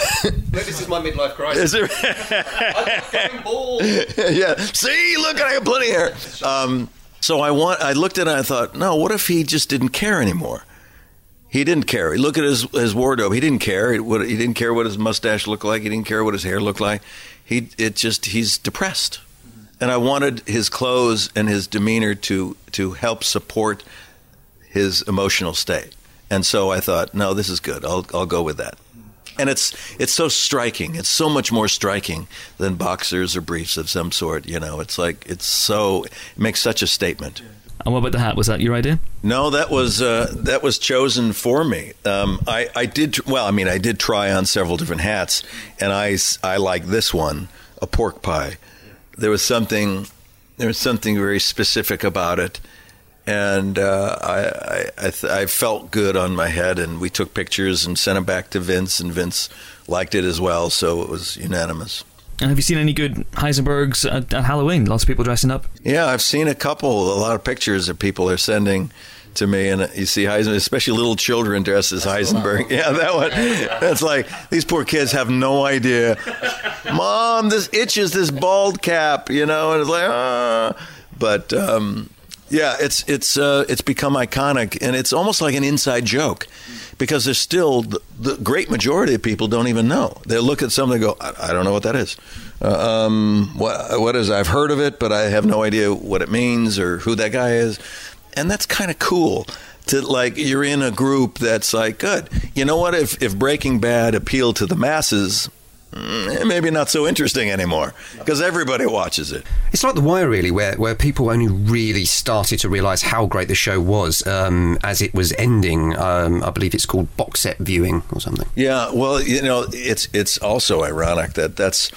this is my midlife crisis. Is it- (laughs) I'm bald. yeah. See, look, I have plenty of hair. Um, so I want. I looked at it. and I thought, no. What if he just didn't care anymore? He didn't care. He look at his his wardrobe. He didn't care. He, what, he didn't care what his mustache looked like. He didn't care what his hair looked like. He it just he's depressed, and I wanted his clothes and his demeanor to to help support his emotional state. And so I thought, no, this is good. I'll I'll go with that. And it's it's so striking. It's so much more striking than boxers or briefs of some sort. You know, it's like it's so it makes such a statement. And what about the hat? Was that your idea? No, that was uh, that was chosen for me. Um, I I did well. I mean, I did try on several different hats, and I I like this one, a pork pie. There was something there was something very specific about it, and uh, I I I, th- I felt good on my head. And we took pictures and sent them back to Vince, and Vince liked it as well. So it was unanimous. And have you seen any good Heisenbergs at, at Halloween? Lots of people dressing up. Yeah, I've seen a couple, a lot of pictures that people are sending to me, and you see Heisenberg, especially little children dressed as Heisenberg. (laughs) Yeah, that one. That's like these poor kids have no idea. Mom, this itches, this bald cap, you know, and it's like, ah. But um, yeah, it's it's uh, it's become iconic, and it's almost like an inside joke. Because there's still the, the great majority of people don't even know. They look at something and go, I, I don't know what that is. Uh, um, what what is? I've heard of it, but I have no idea what it means or who that guy is. And that's kind of cool. To like, you're in a group that's like, good. You know what? If if Breaking Bad appealed to the masses, mm, maybe not so interesting anymore because everybody watches it. It's like The Wire, really, where, where people only really started to realise how great the show was um, as it was ending. Um, I believe it's called box set viewing or something. Yeah, well, you know, it's it's also ironic that that's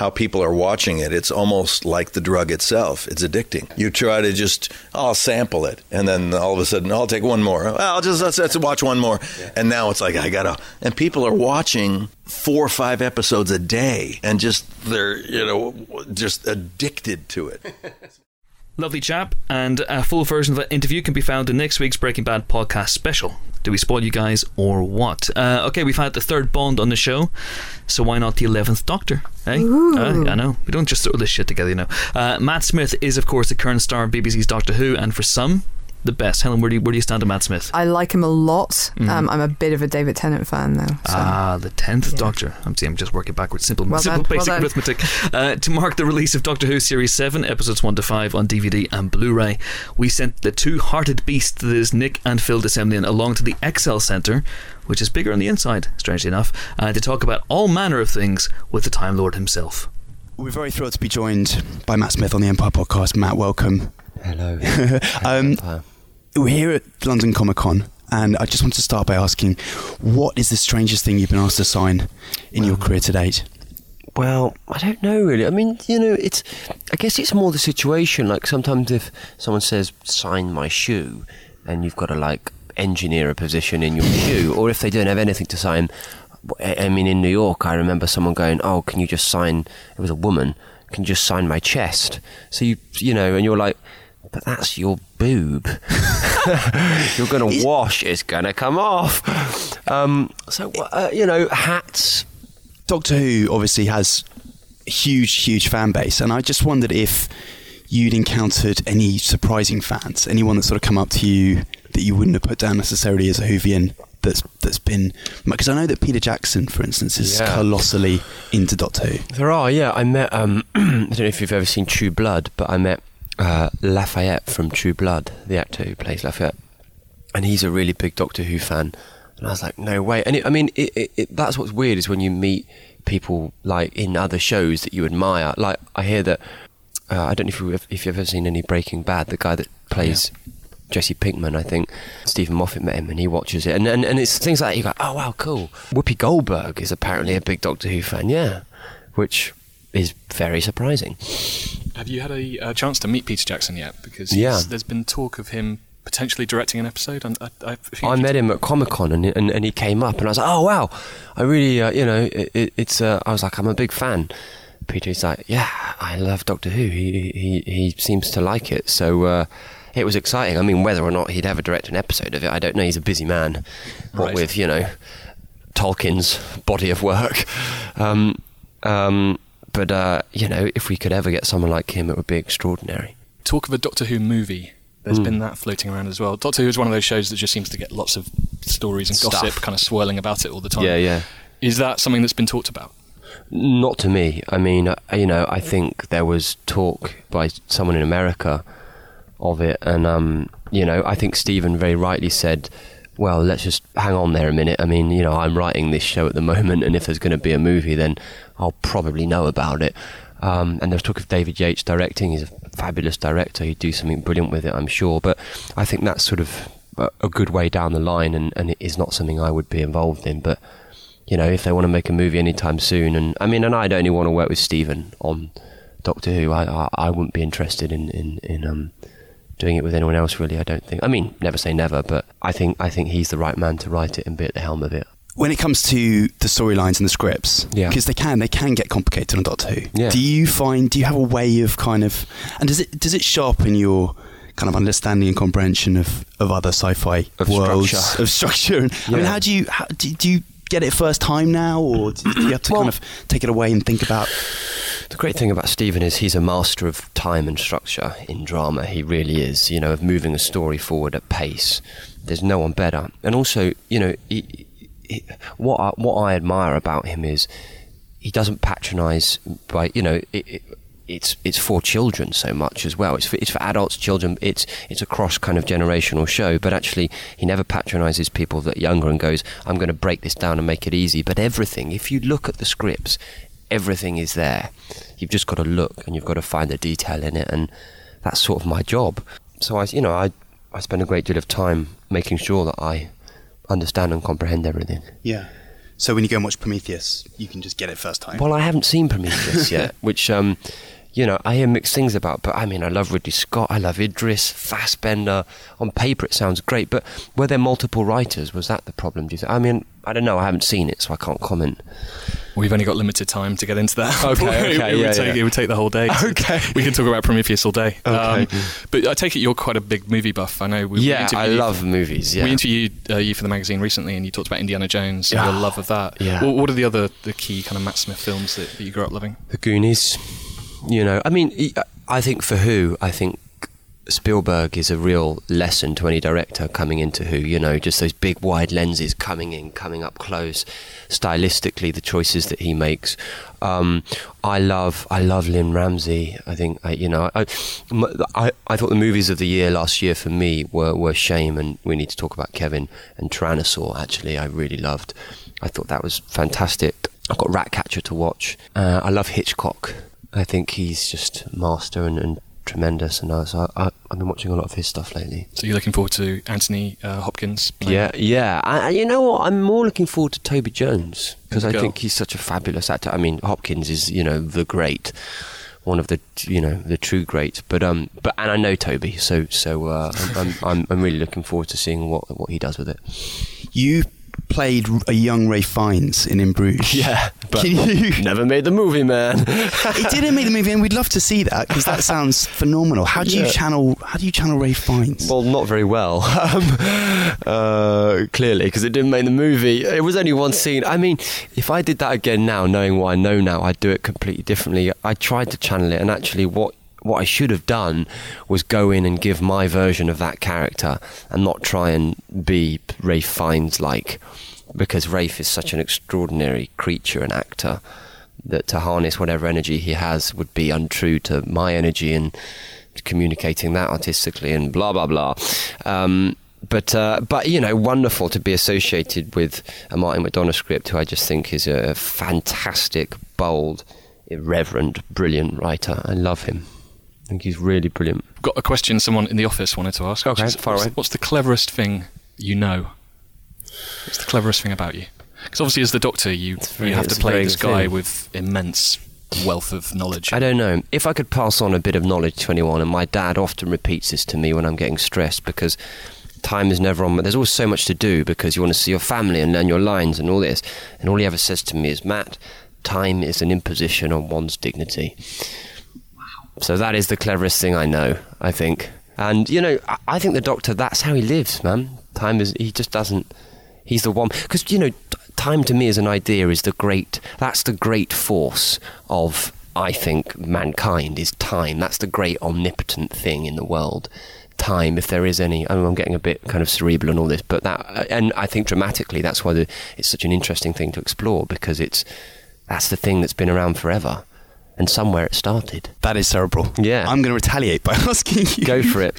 how people are watching it. It's almost like the drug itself. It's addicting. You try to just, I'll sample it, and then all of a sudden, I'll take one more. Well, I'll just let's, let's watch one more, and now it's like I gotta. And people are watching four or five episodes a day, and just they're you know just addicted to it. (laughs) Lovely chap, and a full version of that interview can be found in next week's Breaking Bad podcast special. Do we spoil you guys or what? Uh, okay, we've had the third Bond on the show, so why not the eleventh Doctor? Hey, Uh, I know we don't just throw this shit together, you know. Uh, Matt Smith is, of course, the current star of BBC's Doctor Who, and for some, the best. Helen, where do you, where do you stand on Matt Smith? I like him a lot. Mhm. Um, I'm a bit of a David Tennant fan, though. So. Ah, the tenth Doctor. I'm see, I'm just working backwards. Simple, Well simple, done, well basic done. arithmetic. Uh, to mark the release of Doctor Who Series Seven, episodes one to five on DVD and Blu-ray, we sent the two-hearted beast that is Nick and Phil de Semlyen along to the ExCeL Centre, which is bigger on the inside, strangely enough, uh, to talk about all manner of things with the Time Lord himself. We're very thrilled to be joined by Matt Smith on the Empire podcast. Matt, welcome. Hello. (laughs) um, we're here at London Comic Con, and I just want to start by asking, what is the strangest thing you've been asked to sign in your career to date? Well, I don't know really. I mean, you know, it's. I guess it's more the situation. Like sometimes if someone says sign my shoe, and you've got to like engineer a position in your (laughs) shoe, or if they don't have anything to sign. I I mean, in New York, I remember someone going, "Oh, can you just sign?" It was a woman. Can you just sign my chest? So you, you know, and you're like, "But that's your boob. (laughs) you're going to wash. It's going to come off." Um, so uh, you know, hats Doctor Who obviously has huge, huge fan base, and I just wondered if you'd encountered any surprising fans, anyone that's sort of come up to you that you wouldn't have put down necessarily as a Whovian. That's that's been because I know that Peter Jackson, for instance, is Yeah. colossally into Doctor Who. There are, yeah. I met. Um, (clears throat) I don't know if you've ever seen True Blood, but I met uh, Lafayette from True Blood, the actor who plays Lafayette, and he's a really big Doctor Who fan. And I was like, no way. And it, I mean, it, it, it, that's what's weird is when you meet people like in other shows that you admire. Like I hear that. Uh, I don't know if you if you've ever seen any Breaking Bad. The guy that plays. Jesse Pinkman, I think Steven Moffat met him and he watches it, and and, and it's things like that. You go, oh wow, cool. Whoopi Goldberg is apparently a big Doctor Who fan, yeah, which is very surprising. Have you had a, uh chance to meet Peter Jackson yet? Because Yeah. there's been talk of him potentially directing an episode. And I, I, I met him at Comic Con and, and and he came up and I was like, oh wow, I really, uh, you know, it, it, it's. Uh, I was like, I'm a big fan. Peter's like, yeah, I love Doctor Who. He he he seems to like it, so. Uh, it was exciting. I mean, whether or not he'd ever direct an episode of it, I don't know. He's a busy man, what Right. with you know Tolkien's body of work. Um, um, but uh, you know, if we could ever get someone like him, it would be extraordinary. talk of a Doctor Who movie. There's Hmm. been that floating around as well. Doctor Who is one of those shows that just seems to get lots of stories and Stuff. gossip kind of swirling about it all the time. Yeah, yeah. Is that something that's been talked about? Not to me. I mean, uh, you know, I think there was talk by someone in America of it, and um, you know, I think Stephen very rightly said, "Well, let's just hang on there a minute." I mean, you know, I'm writing this show at the moment, and if there's going to be a movie, then I'll probably know about it. Um, and there's talk of David Yates directing. He's a fabulous director. He'd do something brilliant with it, I'm sure. But I think that's sort of a, good way down the line, and, and it is not something I would be involved in. But you know, if they want to make a movie anytime soon, and I mean, and I'd only want to work with Stephen on Doctor Who. I I, I wouldn't be interested in in, in um, doing it with anyone else. Really, I don't think. I mean, never say never, but I think I think he's the right man to write it and be at the helm of it. When it comes to the storylines and the scripts, Yeah. because they can they can get complicated on Doctor Who. Yeah. Do you find do you have a way of kind of and does it does it sharpen your kind of understanding and comprehension of, of other sci-fi Of worlds structure. of structure? And, I mean, how do you how, do, do you get it first time now, or do you have to kind of take it away and think about? The great thing about Stephen is he's a master of time and structure in drama. He really is, you know, of moving a story forward at pace. There's no one better. And also, you know, he, what I, what I admire about him is he doesn't patronise by, you know, it, it, it's it's for children so much as well. It's for, it's for adults, children. It's it's a cross kind of generational show. But actually, he never patronises people that younger and goes, "I'm going to break this down and make it easy." But everything, if you look at the scripts, everything is there. You've just got to look and you've got to find the detail in it, and that's sort of my job. So I, you know, I I spend a great deal of time making sure that I understand and comprehend everything. Yeah. So when you go and watch Prometheus, you can just get it first time. Well, I haven't seen Prometheus (laughs) yet, which um, you know, I hear mixed things about. But I mean, I love Ridley Scott, I love Idris, Fassbender. On paper, it sounds great, but were there multiple writers? Was that the problem? Do you think? I mean, I don't know. I haven't seen it, so I can't comment. We've only got limited time to get into that. (laughs) Okay, (laughs) okay, it yeah, would take, yeah. it would take the whole day. Okay. we can talk about Prometheus all day. Um, but I take it you're quite a big movie buff. I know. We, we yeah, I interviewed you- love movies. Yeah. We interviewed uh, you for the magazine recently, and you talked about Indiana Jones and Yeah. your love of that. Yeah. What, what are the other the key kind of Matt Smith films that, that you grew up loving? The Goonies. You know, I mean, I think for Who, I think Spielberg is a real lesson to any director coming into Who. You know, just those big wide lenses coming in, coming up close. Stylistically, the choices that he makes. Um, I love, I love Lynne Ramsay. I think, I, you know, I, I, I thought the movies of the year last year for me were, were Shame, and we need to talk about Kevin and Tyrannosaur. Actually, I really loved. I thought that was fantastic. I've got Ratcatcher to watch. Uh, I love Hitchcock. I think he's just master and, and tremendous, and I, so I, I, I've been watching a lot of his stuff lately. So you're looking forward to Anthony uh, Hopkins? playing- Yeah, yeah. I, I- you know what? I'm more looking forward to Toby Jones because I think he's such a fabulous actor. I mean, Hopkins is you know the great, one of the you know the true great. But um, but and I know Toby, so so uh, I'm, I'm I'm I'm really looking forward to seeing what what he does with it. You played a young Ralph Fiennes in In Bruges. Yeah, but Can you- never made the movie, man. (laughs) he didn't make the movie, and we'd love to see that because that sounds (laughs) phenomenal. How do you Yeah. channel? How do you channel Ralph Fiennes? Well, not very well, (laughs) um, uh, clearly, because it didn't make the movie. It was only one scene. I mean, if I did that again now, knowing what I know now, I'd do it completely differently. I tried to channel it, and actually, what what I should have done was go in and give my version of that character, and not try and be Ralph Fiennes like, because Rafe is such an extraordinary creature and actor that to harness whatever energy he has would be untrue to my energy and communicating that artistically and blah blah blah. Um, but uh, but you know, wonderful to be associated with a Martin McDonagh script, who I just think is a fantastic, bold, irreverent, brilliant writer. I love him. I think he's really brilliant. Got a question someone in the office wanted to ask. Okay, is, far what's, away. what's the cleverest thing you know? What's the cleverest thing about you? Because obviously, as the doctor, you very- you have to play this guy thing. with immense wealth of knowledge. I don't know. If I could pass on a bit of knowledge to anyone, and my dad often repeats this to me when I'm getting stressed because time is never on. But there's always so much to do because you want to see your family and learn your lines and all this. And all he ever says to me is, Matt, time is an imposition on one's dignity. So that is the cleverest thing I know, I think. And, you know, I, I think the doctor, that's how he lives, man. Time is, he just doesn't, he's the one. Because, you know, time to me as an idea is the great, that's the great force of, I think, mankind is time. That's the great omnipotent thing in the world. Time, if there is any, I I'm getting a bit kind of cerebral and all this, but that, and I think dramatically, that's why the, it's such an interesting thing to explore because it's, that's the thing that's been around forever. And somewhere it started. That is cerebral. Yeah. I'm going to retaliate by (laughs) asking you. Go for it.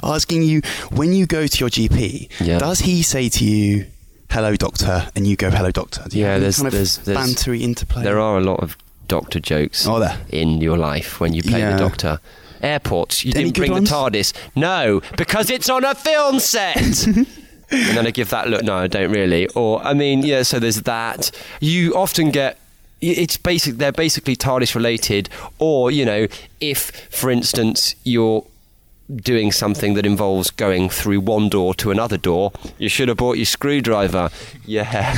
(laughs) asking you when you go to your GP, Yeah. does he say to you, "Hello, doctor," and you go, "Hello, doctor"? Do you yeah, there's, kind of there's, there's bantery interplay. There are a lot of doctor jokes Are there? in your life when you play Yeah. the doctor. Airports, you Any didn't bring ones? the TARDIS. No, because it's on a film set. (laughs) and then I give that look. No, I don't really. Or I mean, yeah. So there's that. You often get. It's basic. They're basically TARDIS related. Or you know, if for instance you're doing something that involves going through one door to another door, you should have bought your screwdriver. Yeah.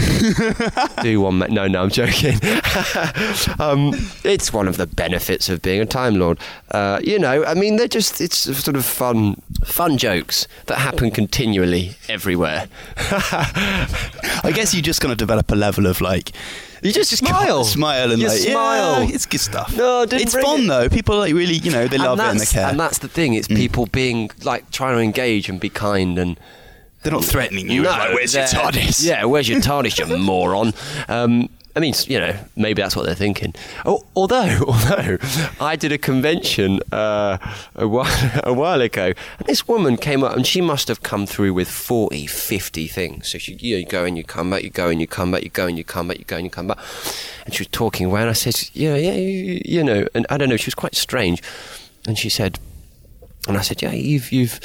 (laughs) Do one. ma- No, no, I'm joking. (laughs) um, it's one of the benefits of being a Time Lord. Uh, you know, I mean, they're just, it's sort of fun, fun jokes that happen continually everywhere. (laughs) I guess you're just kind of develop a level of like. You just smile. smile, and You like, smile. Yeah, it's good stuff. No, it's fun it. though. People like really, you know, they love it and they that's, care. Mm. and that's the thing. It's people being like trying to engage and be kind and. They're not threatening you. No, like, where's your TARDIS? Yeah, where's your TARDIS, you (laughs) moron? Um, I mean, you know, maybe that's what they're thinking. Oh, although, (laughs) although, I did a convention uh, a, while, (laughs) a while ago, and this woman came up, and she must have come through with 40, 50 things. So she, you, know, you go and you come back, you go and you come back, you go and you come back, you go and you come back. And she was talking away, and I said, yeah, yeah, you, you know, and I don't know, she was quite strange. And she said, and I said, "Yeah, you've you've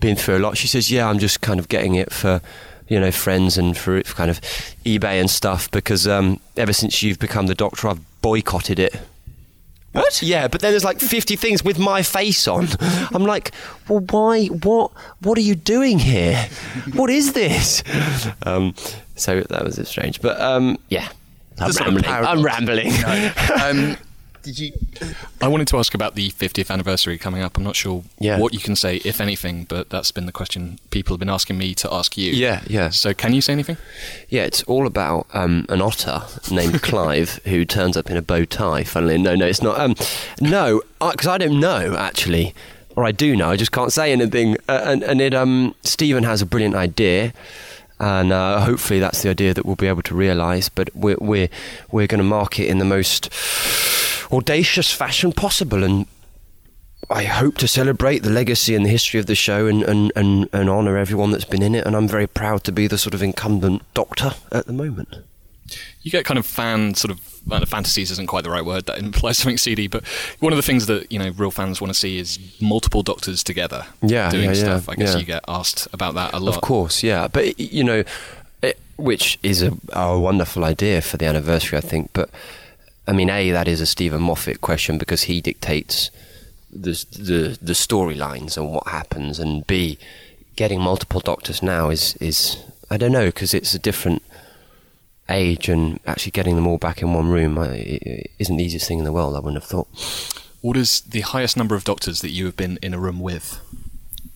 been through a lot." She says, "Yeah, I'm just kind of getting it for." You know, friends and for kind of eBay and stuff because um, ever since you've become the doctor, I've boycotted it. What? Yeah, but then there's like 50 things with my face on. I'm like, well, why? What? What are you doing here? What is this? Um, so that was strange, but um, yeah, I'm The sort of rambling. I'm rambling. (laughs) um, did you? I wanted to ask about the 50th anniversary coming up. I'm not sure Yeah. what you can say, if anything, but that's been the question people have been asking me to ask you. Yeah, yeah. So can you say anything? Yeah, it's all about um, an otter named (laughs) Clive who turns up in a bow tie. Funnily, no, no, it's not. Um, no, because I don't know actually, or I do know. I just can't say anything. Uh, and and it um, Stephen has a brilliant idea. And uh, hopefully that's the idea that we'll be able to realise. But we're we're we're going to mark it in the most audacious fashion possible, and I hope to celebrate the legacy and the history of the show and, and, and, and honour everyone that's been in it. And I'm very proud to be the sort of incumbent doctor at the moment. You get kind of fan sort of well, fantasies isn't quite the right word. That implies (laughs) something seedy. But one of the things that you know real fans want to see is multiple doctors together. Yeah, doing yeah, yeah, stuff. I guess yeah. you get asked about that a lot. Of course, yeah. But, you know, it, which is a, a wonderful idea for the anniversary, I think. But, I mean, A, that is a Steven Moffat question because he dictates the, the, the storylines and what happens. And B, getting multiple doctors now is, is I don't know, because it's a different age and actually getting them all back in one room isn't the easiest thing in the world. I wouldn't have thought. What is the highest number of doctors that you have been in a room with?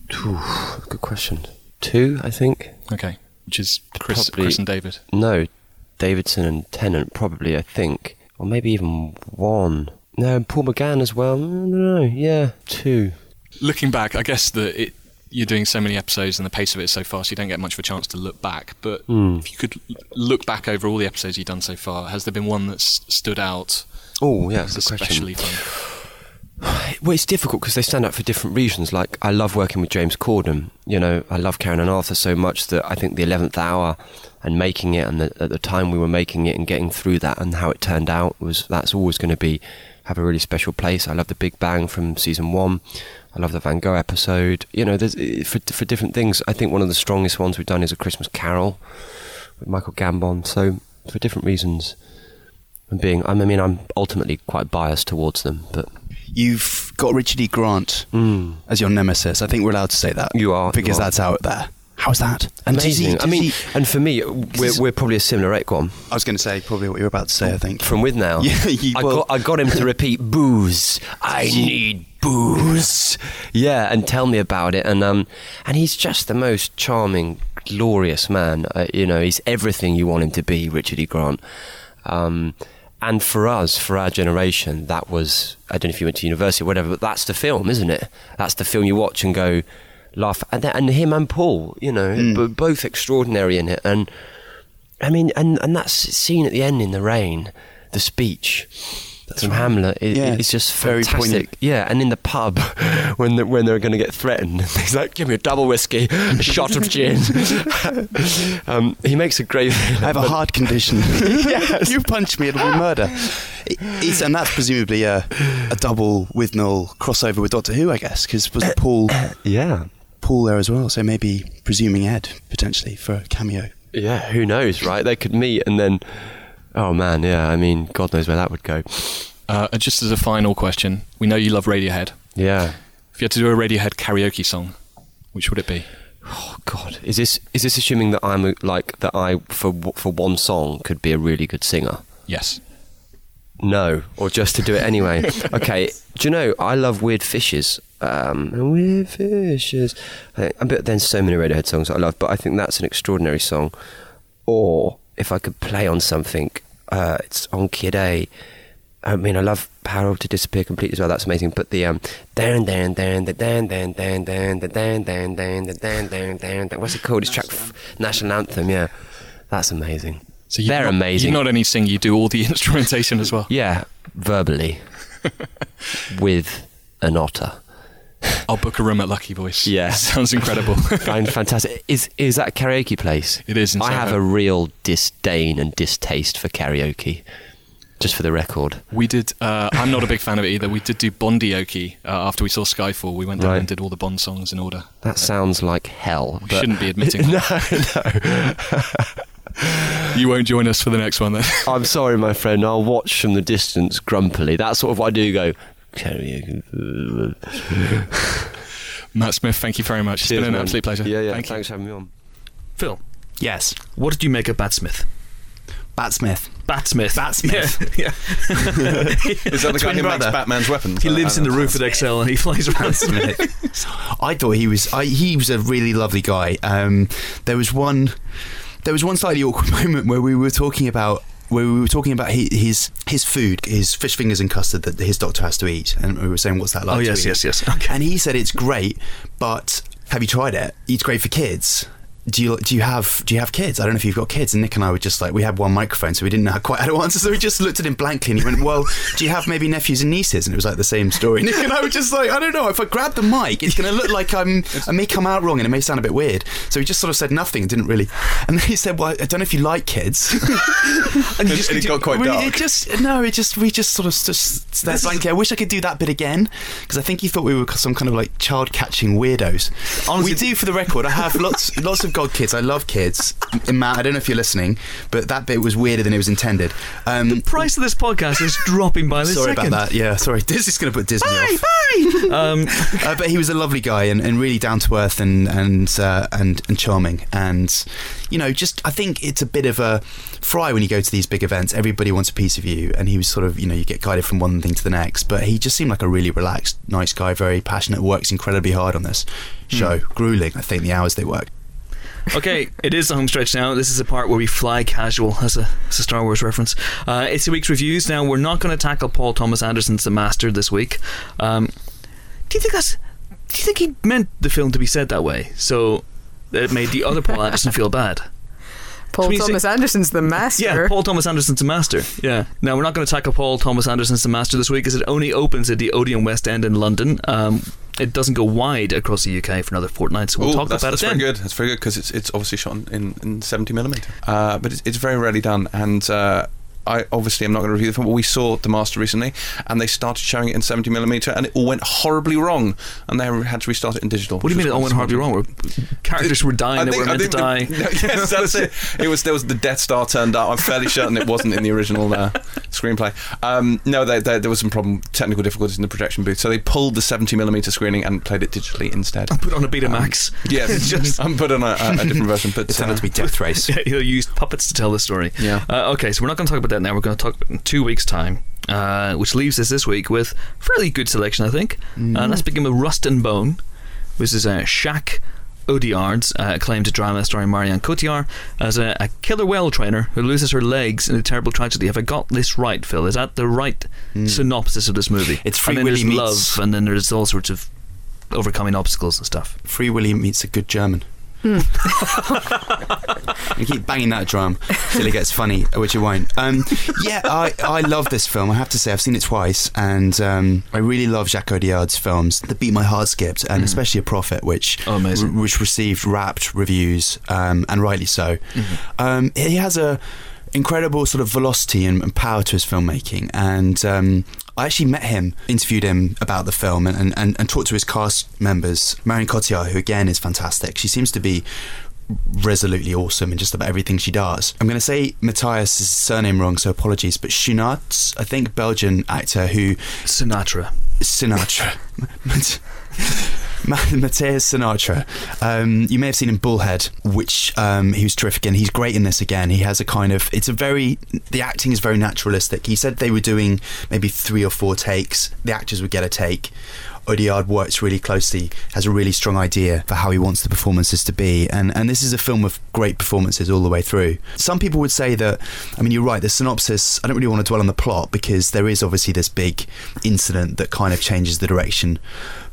Good question. Two, I think. Okay, which is Chris, Probably- Chris and David. No, Davidson and Tennant probably. I think, or maybe even one. No, Paul McGann as well. No. Yeah, two. Looking back, I guess that it, you're doing so many episodes and the pace of it is so fast, you don't get much of a chance to look back. But Hmm. if you could look back over all the episodes you've done so far, has there been one that's stood out? Oh, yeah, as good question. especially fun. (sighs) Well, it's difficult because they stand out for different reasons. Like, I love working with James Corden. You know, I love Karen and Arthur so much that I think the 11th hour and making it and the, at the time we were making it and getting through that and how it turned out was that's always going to be have a really special place. I love the Big Bang from season one. I love the Van Gogh episode. You know, eh, for for different things. I think one of the strongest ones we've done is a Christmas Carol with Michael Gambon. So for different reasons, and being I mean I'm ultimately quite biased towards them, but You've got Richard E. Grant as your nemesis. I think we're allowed to say that. You are because you are. that's out there. How's that? And does he- amazing. I mean, he- and for me, we're, we're probably a similar. Go. I was going to say probably what you were about to say. I think From Withnail, (laughs) Yeah, you- I, well- got, I got him to repeat booze. I need booze. Yeah, and tell me about it. And um, and he's just the most charming, glorious man. Uh, you know, he's everything you want him to be, Richard E. Grant. Um, and for us, for our generation, that was I don't know if you went to university or whatever, but that's the film, isn't it? That's the film you watch and go laugh. And, th- and him and Paul, you know, mm. b- both extraordinary in it. And I mean, and and that scene at the end in the rain, the speech from Hamlet, is, Yeah, is just very fantastic. poignant. Yeah, and in the pub (laughs) when the, when they're going to get threatened, (laughs) he's like, "Give me a double whiskey, a (laughs) shot of gin." um, he makes a great. I have a heart condition. Yes. you punch me, it'll be murder. It- it's, and that's presumably a, a double Withnail crossover with Doctor Who, I guess, because was Paul yeah Paul there as well? So maybe presuming Ed potentially for a cameo. Yeah, who knows, right? They could meet and then. Oh man, yeah. I mean, God knows where that would go. Uh, just as a final question, we know you love Radiohead. Yeah. If you had to do a Radiohead karaoke song, which would it be? Oh God, is this is this assuming that I'm like that I for for one song could be a really good singer? Yes. No, or just to do it anyway. (laughs) okay. Do you know I love Weird Fishes. Um, Weird Fishes. I bet there's so many Radiohead songs I love, but I think that's an extraordinary song. Or if I could play on something, uh, it's on Kid A. I mean, I love How to disappear completely as well. That's amazing. But the um, dan dan dan dan dan dan dan dan dan dan dan dan dan dan. What's it called? It's track national anthem. Yeah, that's amazing. So they're not, amazing. You not only sing, you do all the (laughs) instrumentation as well. Yeah, verbally (laughs) with an otter. I'll book a room at Lucky Voice. Yeah. (laughs) sounds incredible. (laughs) Fantastic. Is is that a karaoke place? It is in I have a real disdain and distaste for karaoke. Just for the record. We did. Uh, I'm not a big fan of it either. We did do Bondioke uh, after we saw Skyfall. We went down Right. and did all the Bond songs in order. That sounds like hell. We shouldn't be (laughs) admitting. no, no. you won't join us for the next one then. I'm sorry, my friend. I'll watch from the distance grumpily. That's sort of what I do. Go karaoke. Matt Smith, thank you very much. It's been an man. absolute pleasure. Yeah, yeah. Thank you. thanks for having me on. Phil, Yes, what did you make of Bat Smith? Bat Smith. Bat Smith. Bat Smith. (laughs) Yeah. yeah. (laughs) Is that the guy Twin who makes. Batman's weapons? he lives in the roof at ExCeL and he flies around. I thought he was. I, he was a really lovely guy. Um, there was one. There was one slightly awkward (laughs) moment where we were talking about. Where we were talking about his his food, his fish fingers and custard that his doctor has to eat, and we were saying, "What's that like?" Oh, yes, eat?" yes, yes. (laughs) Okay. And he said it's great, but have you tried it? It's great for kids. Do you do you have do you have kids? I don't know if you've got kids. And Nick and I were just like we had one microphone, so we didn't know how quite how to answer. So we just looked at him blankly, and he went, "Well, do you have maybe nephews and nieces?" And it was like the same story. (laughs) Nick and I were just like, "I don't know. If I grab the mic, it's going to look like I'm (laughs) I may come out wrong, and it may sound a bit weird." So he just sort of said nothing and didn't really. And then he said, "Well, I don't know if you like kids." (laughs) And it got quite we- dark. It just no, it just we just sort of just stared blankly. I wish I could do that bit again because I think he thought we were some kind of like child catching weirdos. Honestly- we do, for the record. I have lots lots of for God, kids. I love kids. Matt, I don't know if you're listening, but that bit was weirder than it was intended. Um, the price of this podcast is dropping by the Sorry second. about that. Yeah, sorry. (laughs) This is going to put Disney off. (laughs) Um, uh, but he was a lovely guy and, and really down to earth and and, uh, and and charming. And you know, just I think it's a bit of a fry when you go to these big events. Everybody wants a piece of you, and he was sort of you know you get guided from one thing to the next. But he just seemed like a really relaxed, nice guy, very passionate. Works incredibly hard on this show. Grueling, I think, the hours they work. Okay, it is the home stretch now. This is the part where we fly casual as a, as a Star Wars reference. Uh, it's a week's reviews. Now, we're not going to tackle Paul Thomas Anderson's The Master this week. Um, do you think that's. Do you think he meant the film to be said that way? So it made the other Paul Anderson feel bad? Paul So we say- Thomas Anderson's the master. Yeah, Paul Thomas Anderson's The Master. Yeah. Now, we're not going to tackle Paul Thomas Anderson's The Master this week as it only opens at the Odeon West End in London. Um, it doesn't go wide across the UK for another fortnight, so we'll Ooh, talk that's, about that's it very then. good. That's very good because it's it's obviously shot in, in 70 millimeter, uh, but it's, it's very rarely done. And uh, I obviously am not going to review the film, but we saw The Master recently, and they started showing it in 70 millimeter, and it all went horribly wrong, and they had to restart it in digital. What do you mean it all went horribly wrong? Characters were dying that were I meant to die. think the- (laughs) yes, that's it. It was there was the Death Star turned up. I'm fairly certain it wasn't in the original uh, screenplay. Um, no, they, they, there was some problem, technical difficulties in the projection booth, so they pulled the 70 millimeter screening and played it digitally instead. I Put on a Betamax. Yes, (laughs) It's just- I'm put on a, a, different version, but It turned out to be uh, Death Race. (laughs) Yeah, he'll use puppets to tell the story. Yeah. Uh, okay, so we're not going to talk about that now. We're going to talk in two weeks' time, uh, which leaves us this week with a fairly good selection, I think. Uh, let's begin with Rust and Bone. which is uh, Jacques Audiard's uh, acclaimed drama starring Marion Cotillard as a, a killer whale trainer who loses her legs in a terrible tragedy. Have I got this right, Phil? Is that the right synopsis of this movie? It's Free and then Willy there's meets- love, and then there's all sorts of overcoming obstacles and stuff. Free Willy meets a good German. (laughs) you keep banging that drum till it gets funny, which it won't. Um, yeah, I, I love this film. I have to say, I've seen it twice, and um, I really love Jacques Audiard's films. The Beat My Heart Skipped, and especially A Prophet, which Oh, r- which received rapt reviews, um, and rightly so. Um, he has a incredible sort of velocity and, and power to his filmmaking, and um, I actually met him, interviewed him about the film, and, and, and, and talked to his cast members. Marion Cotillard, who again is fantastic. She seems to be resolutely awesome in just about everything she does. I'm going to say Matthias' surname wrong, so apologies, but Schoenaerts, I think Belgian actor who Sinatra. Sinatra. (laughs) (laughs) Ma- Matthias Schoenaerts. Um, you may have seen in Bullhead, which um, he was terrific in. He's great in this again. He has a kind of. It's a very. The acting is very naturalistic. He said they were doing maybe three or four takes. The actors would get a take. Audiard works really closely, has a really strong idea for how he wants the performances to be, and and this is a film of great performances all the way through. Some people would say that, I mean, you're right. The synopsis. I don't really want to dwell on the plot because there is obviously this big incident that kind of changes the direction,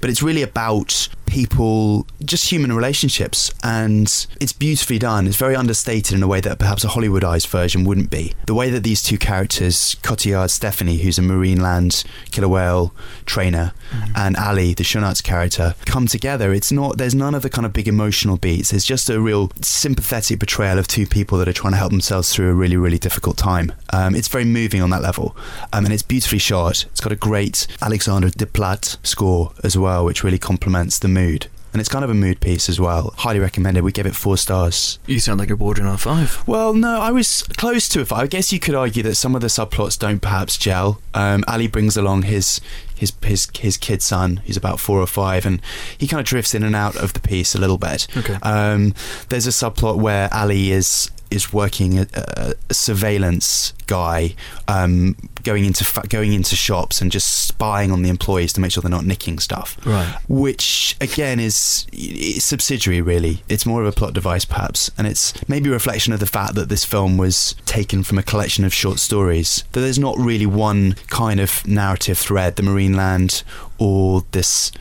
but it's really about people, just human relationships, and it's beautifully done. It's very understated in a way that perhaps a Hollywoodized version wouldn't be. The way that these two characters, Cotillard Stephanie, who's a Marineland killer whale trainer, and Ali, the Schoenaerts' character, come together. It's not. There's none of the kind of big emotional beats. There's just a real sympathetic portrayal of two people that are trying to help themselves through a really, really difficult time. Um, it's very moving on that level, um, and it's beautifully shot. It's got a great Alexander Desplat score as well, which really complements the mood. And it's kind of a mood piece as well. Highly recommended. We give it four stars. You sound like you're bordering on five. Well, no, I was close to a five. I guess you could argue that some of the subplots don't perhaps gel. Um, Ali brings along his his his his kid son, who's about four or five, and he kind of drifts in and out of the piece a little bit. Okay. Um, there's a subplot where Ali is is working a, a, a surveillance guy, um, going into fa- going into shops and just spying on the employees to make sure they're not nicking stuff. Right. which again is it's subsidiary really. It's more of a plot device perhaps. And it's maybe a reflection of the fact that this film was taken from a collection of short stories. That there's not really one kind of narrative thread the Marineland or this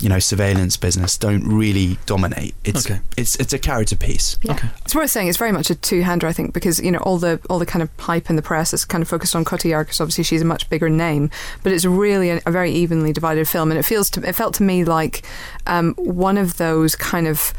you know surveillance business don't really dominate it's Okay. it's it's a character piece Okay. It's worth saying it's very much a two-hander, I think, because you know all the all the kind of hype in the press is kind of focused on Cotillard because obviously she's a much bigger name, but it's really a, a very evenly divided film, and it feels to it felt to me like um, one of those kind of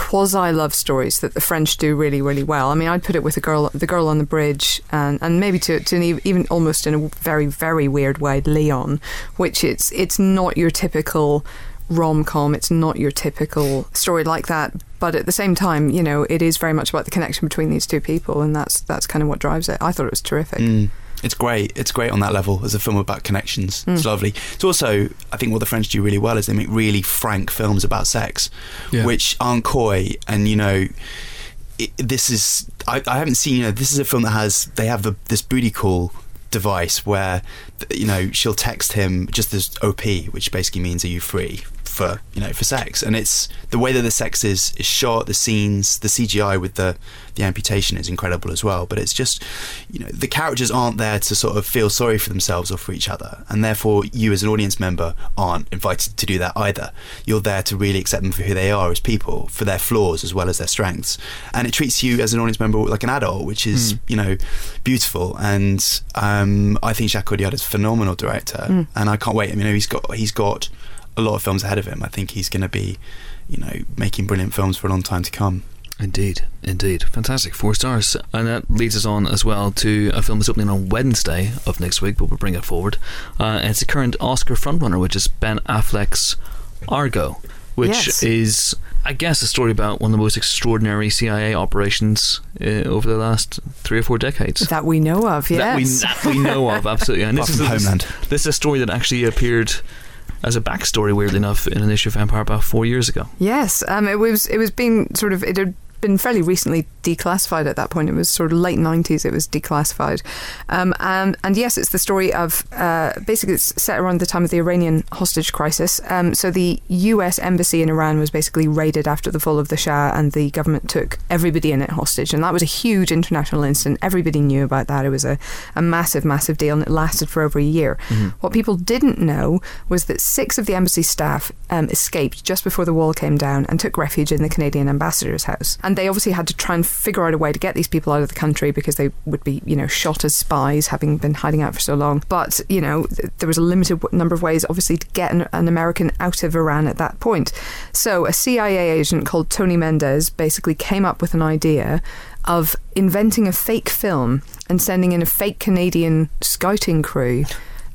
quasi love stories that the French do really really well. I mean, I'd put it with the girl the girl on the bridge, and and maybe to to an even almost in a very very weird way, Leon, which it's it's not your typical rom com. It's not your typical story like that. But at the same time, you know, it is very much about the connection between these two people, and that's that's kind of what drives it. I thought it was terrific. Mm. It's great. It's great on that level as a film about connections. It's Mm. lovely. It's also, I think, what the French do really well is they make really frank films about sex, Yeah. which aren't coy. And you know, it, this is I, I haven't seen. You know, this is a film that has they have the, this booty call device where you know she'll text him just as op which basically means are you free for you know for sex. And it's the way that the sex is is shot the scenes the cgi with the the amputation is incredible as well. But it's just you know the characters aren't there to sort of feel sorry for themselves or for each other. And therefore you as an audience member aren't invited to do that either. You're there to really accept them for who they are as people for their flaws as well as their strengths. And it treats you as an audience member like an adult which is Mm. you know beautiful. And um, I think Jacques Audiard is a phenomenal director. Mm. and I can't wait. I mean he's got he's got a lot of films ahead of him I think he's going to be you know making brilliant films for a long time to come Indeed, indeed. Fantastic. Four stars. And that leads us on as well to a film that's opening on Wednesday of next week, but we'll bring it forward. Uh, it's a current Oscar frontrunner, which is Ben Affleck's Argo, which Yes. is, I guess, a story about one of the most extraordinary CIA operations uh, over the last three or four decades. That we know of, yes. That we, that we know of, absolutely. And (laughs) this is, from this, Homeland. this is a story that actually appeared as a backstory, weirdly enough, in an issue of Empire about four years ago. Yes, um, it was it was being sort of it had been fairly recently declassified at that point. It was sort of late nineties. It was declassified, um, and and yes, it's the story of uh, basically it's set around the time of the Iranian hostage crisis. Um, so the U.S. embassy in Iran was basically raided after the fall of the Shah, and the government took everybody in it hostage, and that was a huge international incident. Everybody knew about that. It was a, a massive, massive deal, and it lasted for over a year. What people didn't know was that six of the embassy staff um, escaped just before the wall came down and took refuge in the Canadian ambassador's house. And they obviously had to try and figure out a way to get these people out of the country because they would be, you know, shot as spies having been hiding out for so long. But, you know, th- there was a limited number of ways, obviously, to get an, an American out of Iran at that point. So a CIA agent called Tony Mendez basically came up with an idea of inventing a fake film and sending in a fake Canadian scouting crew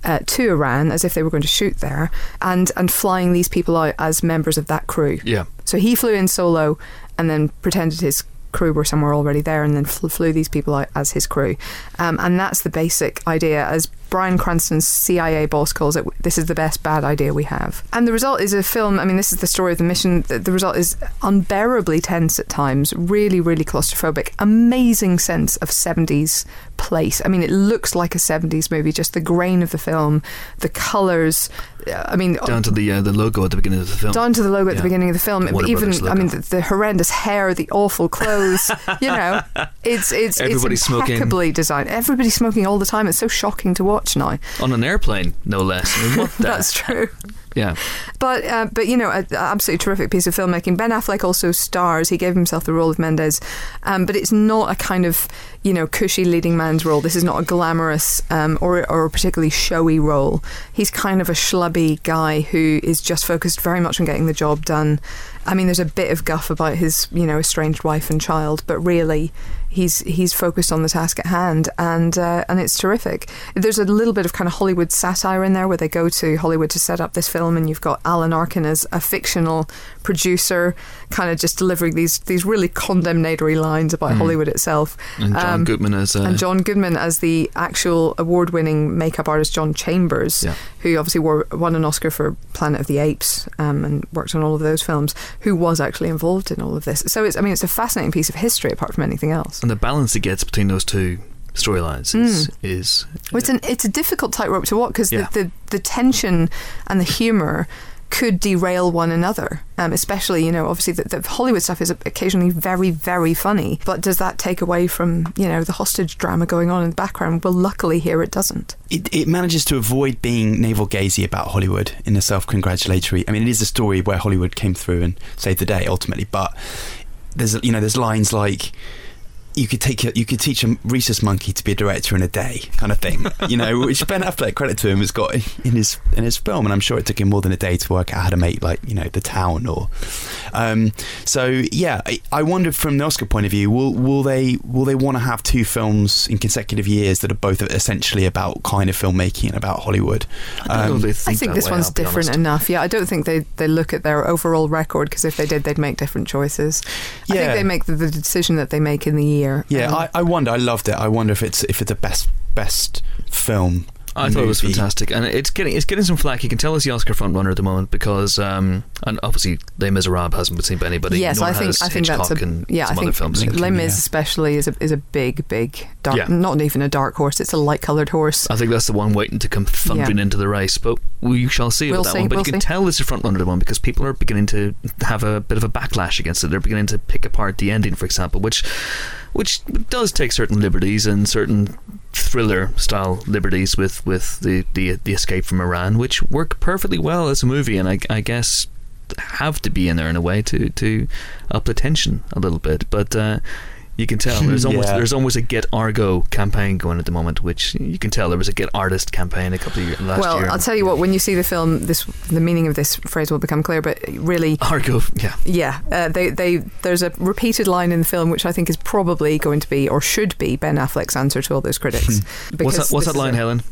uh, to Iran as if they were going to shoot there, and and flying these people out as members of that crew. Yeah. So he flew in solo, and then pretended his crew were somewhere already there, and then fl- flew these people out as his crew. Um, and that's the basic idea, as Bryan Cranston's CIA boss calls it. This is the best bad idea we have. And the result is a film. I mean, this is the story of the mission. The, the result is unbearably tense at times. Really, really claustrophobic. Amazing sense of 70s place. I mean, it looks like a 70s movie. Just the grain of the film, the colours. uh, I mean, Down to the uh, the logo at the beginning of the film. down to the logo at Yeah. the beginning of the film. Warner even, Brothers I mean, the, the horrendous hair, the awful clothes. (laughs) you know, it's it's Everybody's it's smoking. impeccably designed. Everybody's smoking all the time. It's so shocking to watch now. On an airplane, no less. I mean? (laughs) That's true. yeah. But uh, but you know, an absolutely terrific piece of filmmaking. Ben Affleck also stars. He gave himself the role of Mendez, um, but it's not a kind of you know cushy leading man's role. This is not a glamorous um, or or a particularly showy role. He's kind of a schlubby guy who is just focused very much on getting the job done. I mean, there's a bit of guff about his you know estranged wife and child, but really. He's he's focused on the task at hand, and uh, and it's terrific. There's a little bit of kind of Hollywood satire in there, where they go to Hollywood to set up this film, and you've got Alan Arkin as a fictional producer, kind of just delivering these these really condemnatory lines about Mhm. Hollywood itself. And John Um, Goodman as uh, and John Goodman as the actual award-winning makeup artist John Chambers, Yeah. who obviously wore, won an Oscar for Planet of the Apes um, and worked on all of those films, who was actually involved in all of this. So it's, I mean, it's a fascinating piece of history apart from anything else. And the balance it gets between those two storylines is Mm. is Well, it's an it's a difficult tightrope to walk because Yeah. the, the the tension and the humor could derail one another. Um, especially, you know, obviously the, the Hollywood stuff is occasionally very, very funny. But does that take away from you know the hostage drama going on in the background? Well, luckily here it doesn't. it, it manages to avoid being navel gazy about Hollywood in a self congratulatory. I mean, it is a story where Hollywood came through and saved the day ultimately, but there's you know there's lines like you could take a, you could teach a rhesus monkey to be a director in a day, kind of thing. (laughs) you know, which Ben Affleck, credit to him, has got in his in his film, and I'm sure it took him more than a day to work out how to make like you know the town or. Um, so yeah, I, I wonder from the Oscar point of view, will will they will they want to have two films in consecutive years that are both essentially about kind of filmmaking and about Hollywood? I don't know if they I think think this way, one's I'll different enough. Yeah, I don't think they, they look at their overall record because if they did, they'd make different choices. I think they make the, the decision that they make in the year. Yeah, Um, I, I wonder. I loved it. I wonder if it's if it's a best best film. I thought it was fantastic, and it's getting it's getting some flack. You can tell it's the Oscar front runner at the moment because, um, and obviously, Les Miserables hasn't been seen by anybody. yes, nor I think has I think that's a yeah. I think films. Les Mis yeah. especially is a is a big big dark, Yeah. not even a dark horse. It's a light coloured horse. I think that's the one waiting to come thundering Yeah. into the race, but we shall see We'll about that see, one. But we'll you can see. tell it's a front runner at the one because people are beginning to have a bit of a backlash against it. They're beginning to pick apart the ending, for example, which which does take certain liberties and certain thriller style liberties with with the the, the escape from Iran, which work perfectly well as a movie, and I, I guess have to be in there in a way to to up the tension a little bit, but. Uh, you can tell there's almost Yeah. there's almost a Get Argo campaign going at the moment, which you can tell there was a Get Artist campaign a couple of years last well, year. I'll tell you what. When you see the film, this the meaning of this phrase will become clear. But really, Argo, yeah. Yeah, uh, they they there's a repeated line in the film which I think is probably going to be or should be Ben Affleck's answer to all those critics. What's that, what's this that is line, a- Helen?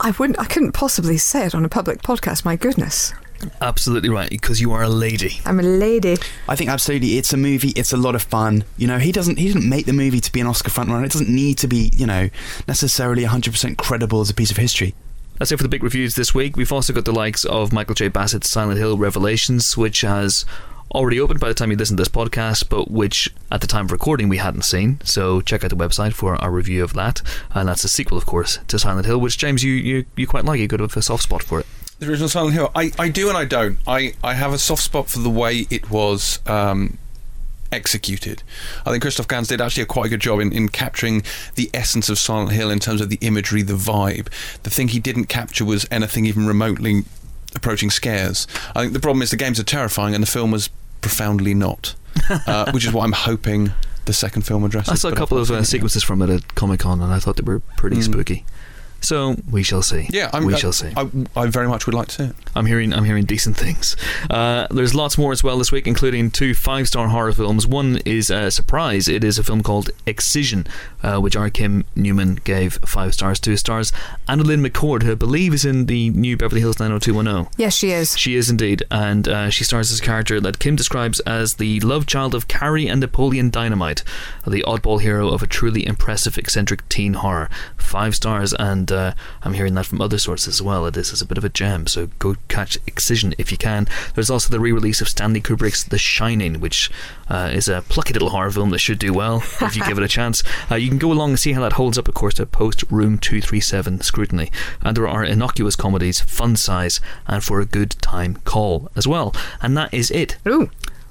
I wouldn't. I couldn't possibly say it on a public podcast. My goodness, Absolutely right, because you are a lady. I'm a lady. I think absolutely, it's a movie. It's a lot of fun. You know, he doesn't he didn't make the movie to be an Oscar frontrunner. It doesn't need to be you know necessarily 100 percent credible as a piece of history. That's it for the big reviews this week. We've also got the likes of Michael J. Bassett's Silent Hill Revelations, which has already opened by the time you listen to this podcast, but which at the time of recording we hadn't seen. So check out the website for our review of that. And that's a sequel, of course, to Silent Hill, which James, you you, you quite like. You got a soft spot for it. The original Silent Hill. I, I do and I don't. I, I have a soft spot for the way it was um, executed. I think Christophe Gans did actually a quite a good job in, in capturing the essence of Silent Hill in terms of the imagery, the vibe. The thing he didn't capture was anything even remotely approaching scares. I think the problem is the games are terrifying and the film was profoundly not, (laughs) uh, which is what I'm hoping the second film addresses. I saw a couple of uh, sequences from it at Comic Con, and I thought they were pretty Mm. spooky. So we shall see. Yeah, I'm, we I, shall see. I, I very much would like to see it. I'm hearing I'm hearing decent things. Uh, there's lots more as well this week, including two five star horror films. One is a surprise. It is a film called Excision, uh, which R. Kim Newman gave five stars, two stars. AnnaLynne McCord, who I believe is in the new Beverly Hills 90210. Yes, she is. She is indeed, and uh, she stars as a character that Kim describes as the love child of Carrie and Napoleon Dynamite, the oddball hero of a truly impressive, eccentric teen horror. Five stars, and uh, I'm hearing that from other sources as well. This is a bit of a gem, so go catch Excision if you can. There's also the re-release of Stanley Kubrick's The Shining, which uh, is a plucky little horror film that should do well if you give it a chance. (laughs) Uh, you can go along and see how that holds up, of course, to post Room 237 scrutiny. And there are innocuous comedies, fun size, and for a good time call as well. And that is it. Ooh.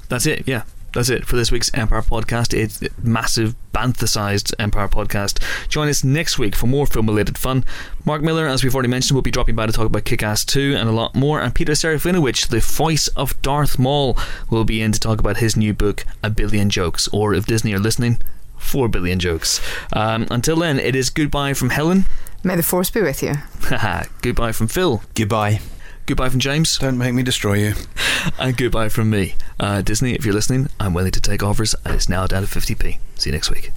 That's it, yeah. That's it for this week's Empire podcast. It's a massive, bantha-sized Empire podcast. Join us next week for more film-related fun. Mark Millar, as we've already mentioned, will be dropping by to talk about Kick-Ass 2 and a lot more. And Peter Serafinowicz, the voice of Darth Maul, will be in to talk about his new book, A Billion Jokes, or if Disney are listening, Four Billion Jokes. Um, until then, it is goodbye from Helen. May the force be with you. Haha, (laughs) goodbye from Phil. Goodbye. Goodbye from James. Don't make me destroy you. (laughs) And goodbye from me. Uh, Disney, if you're listening, I'm willing to take offers, and it's now down to 50p. See you next week.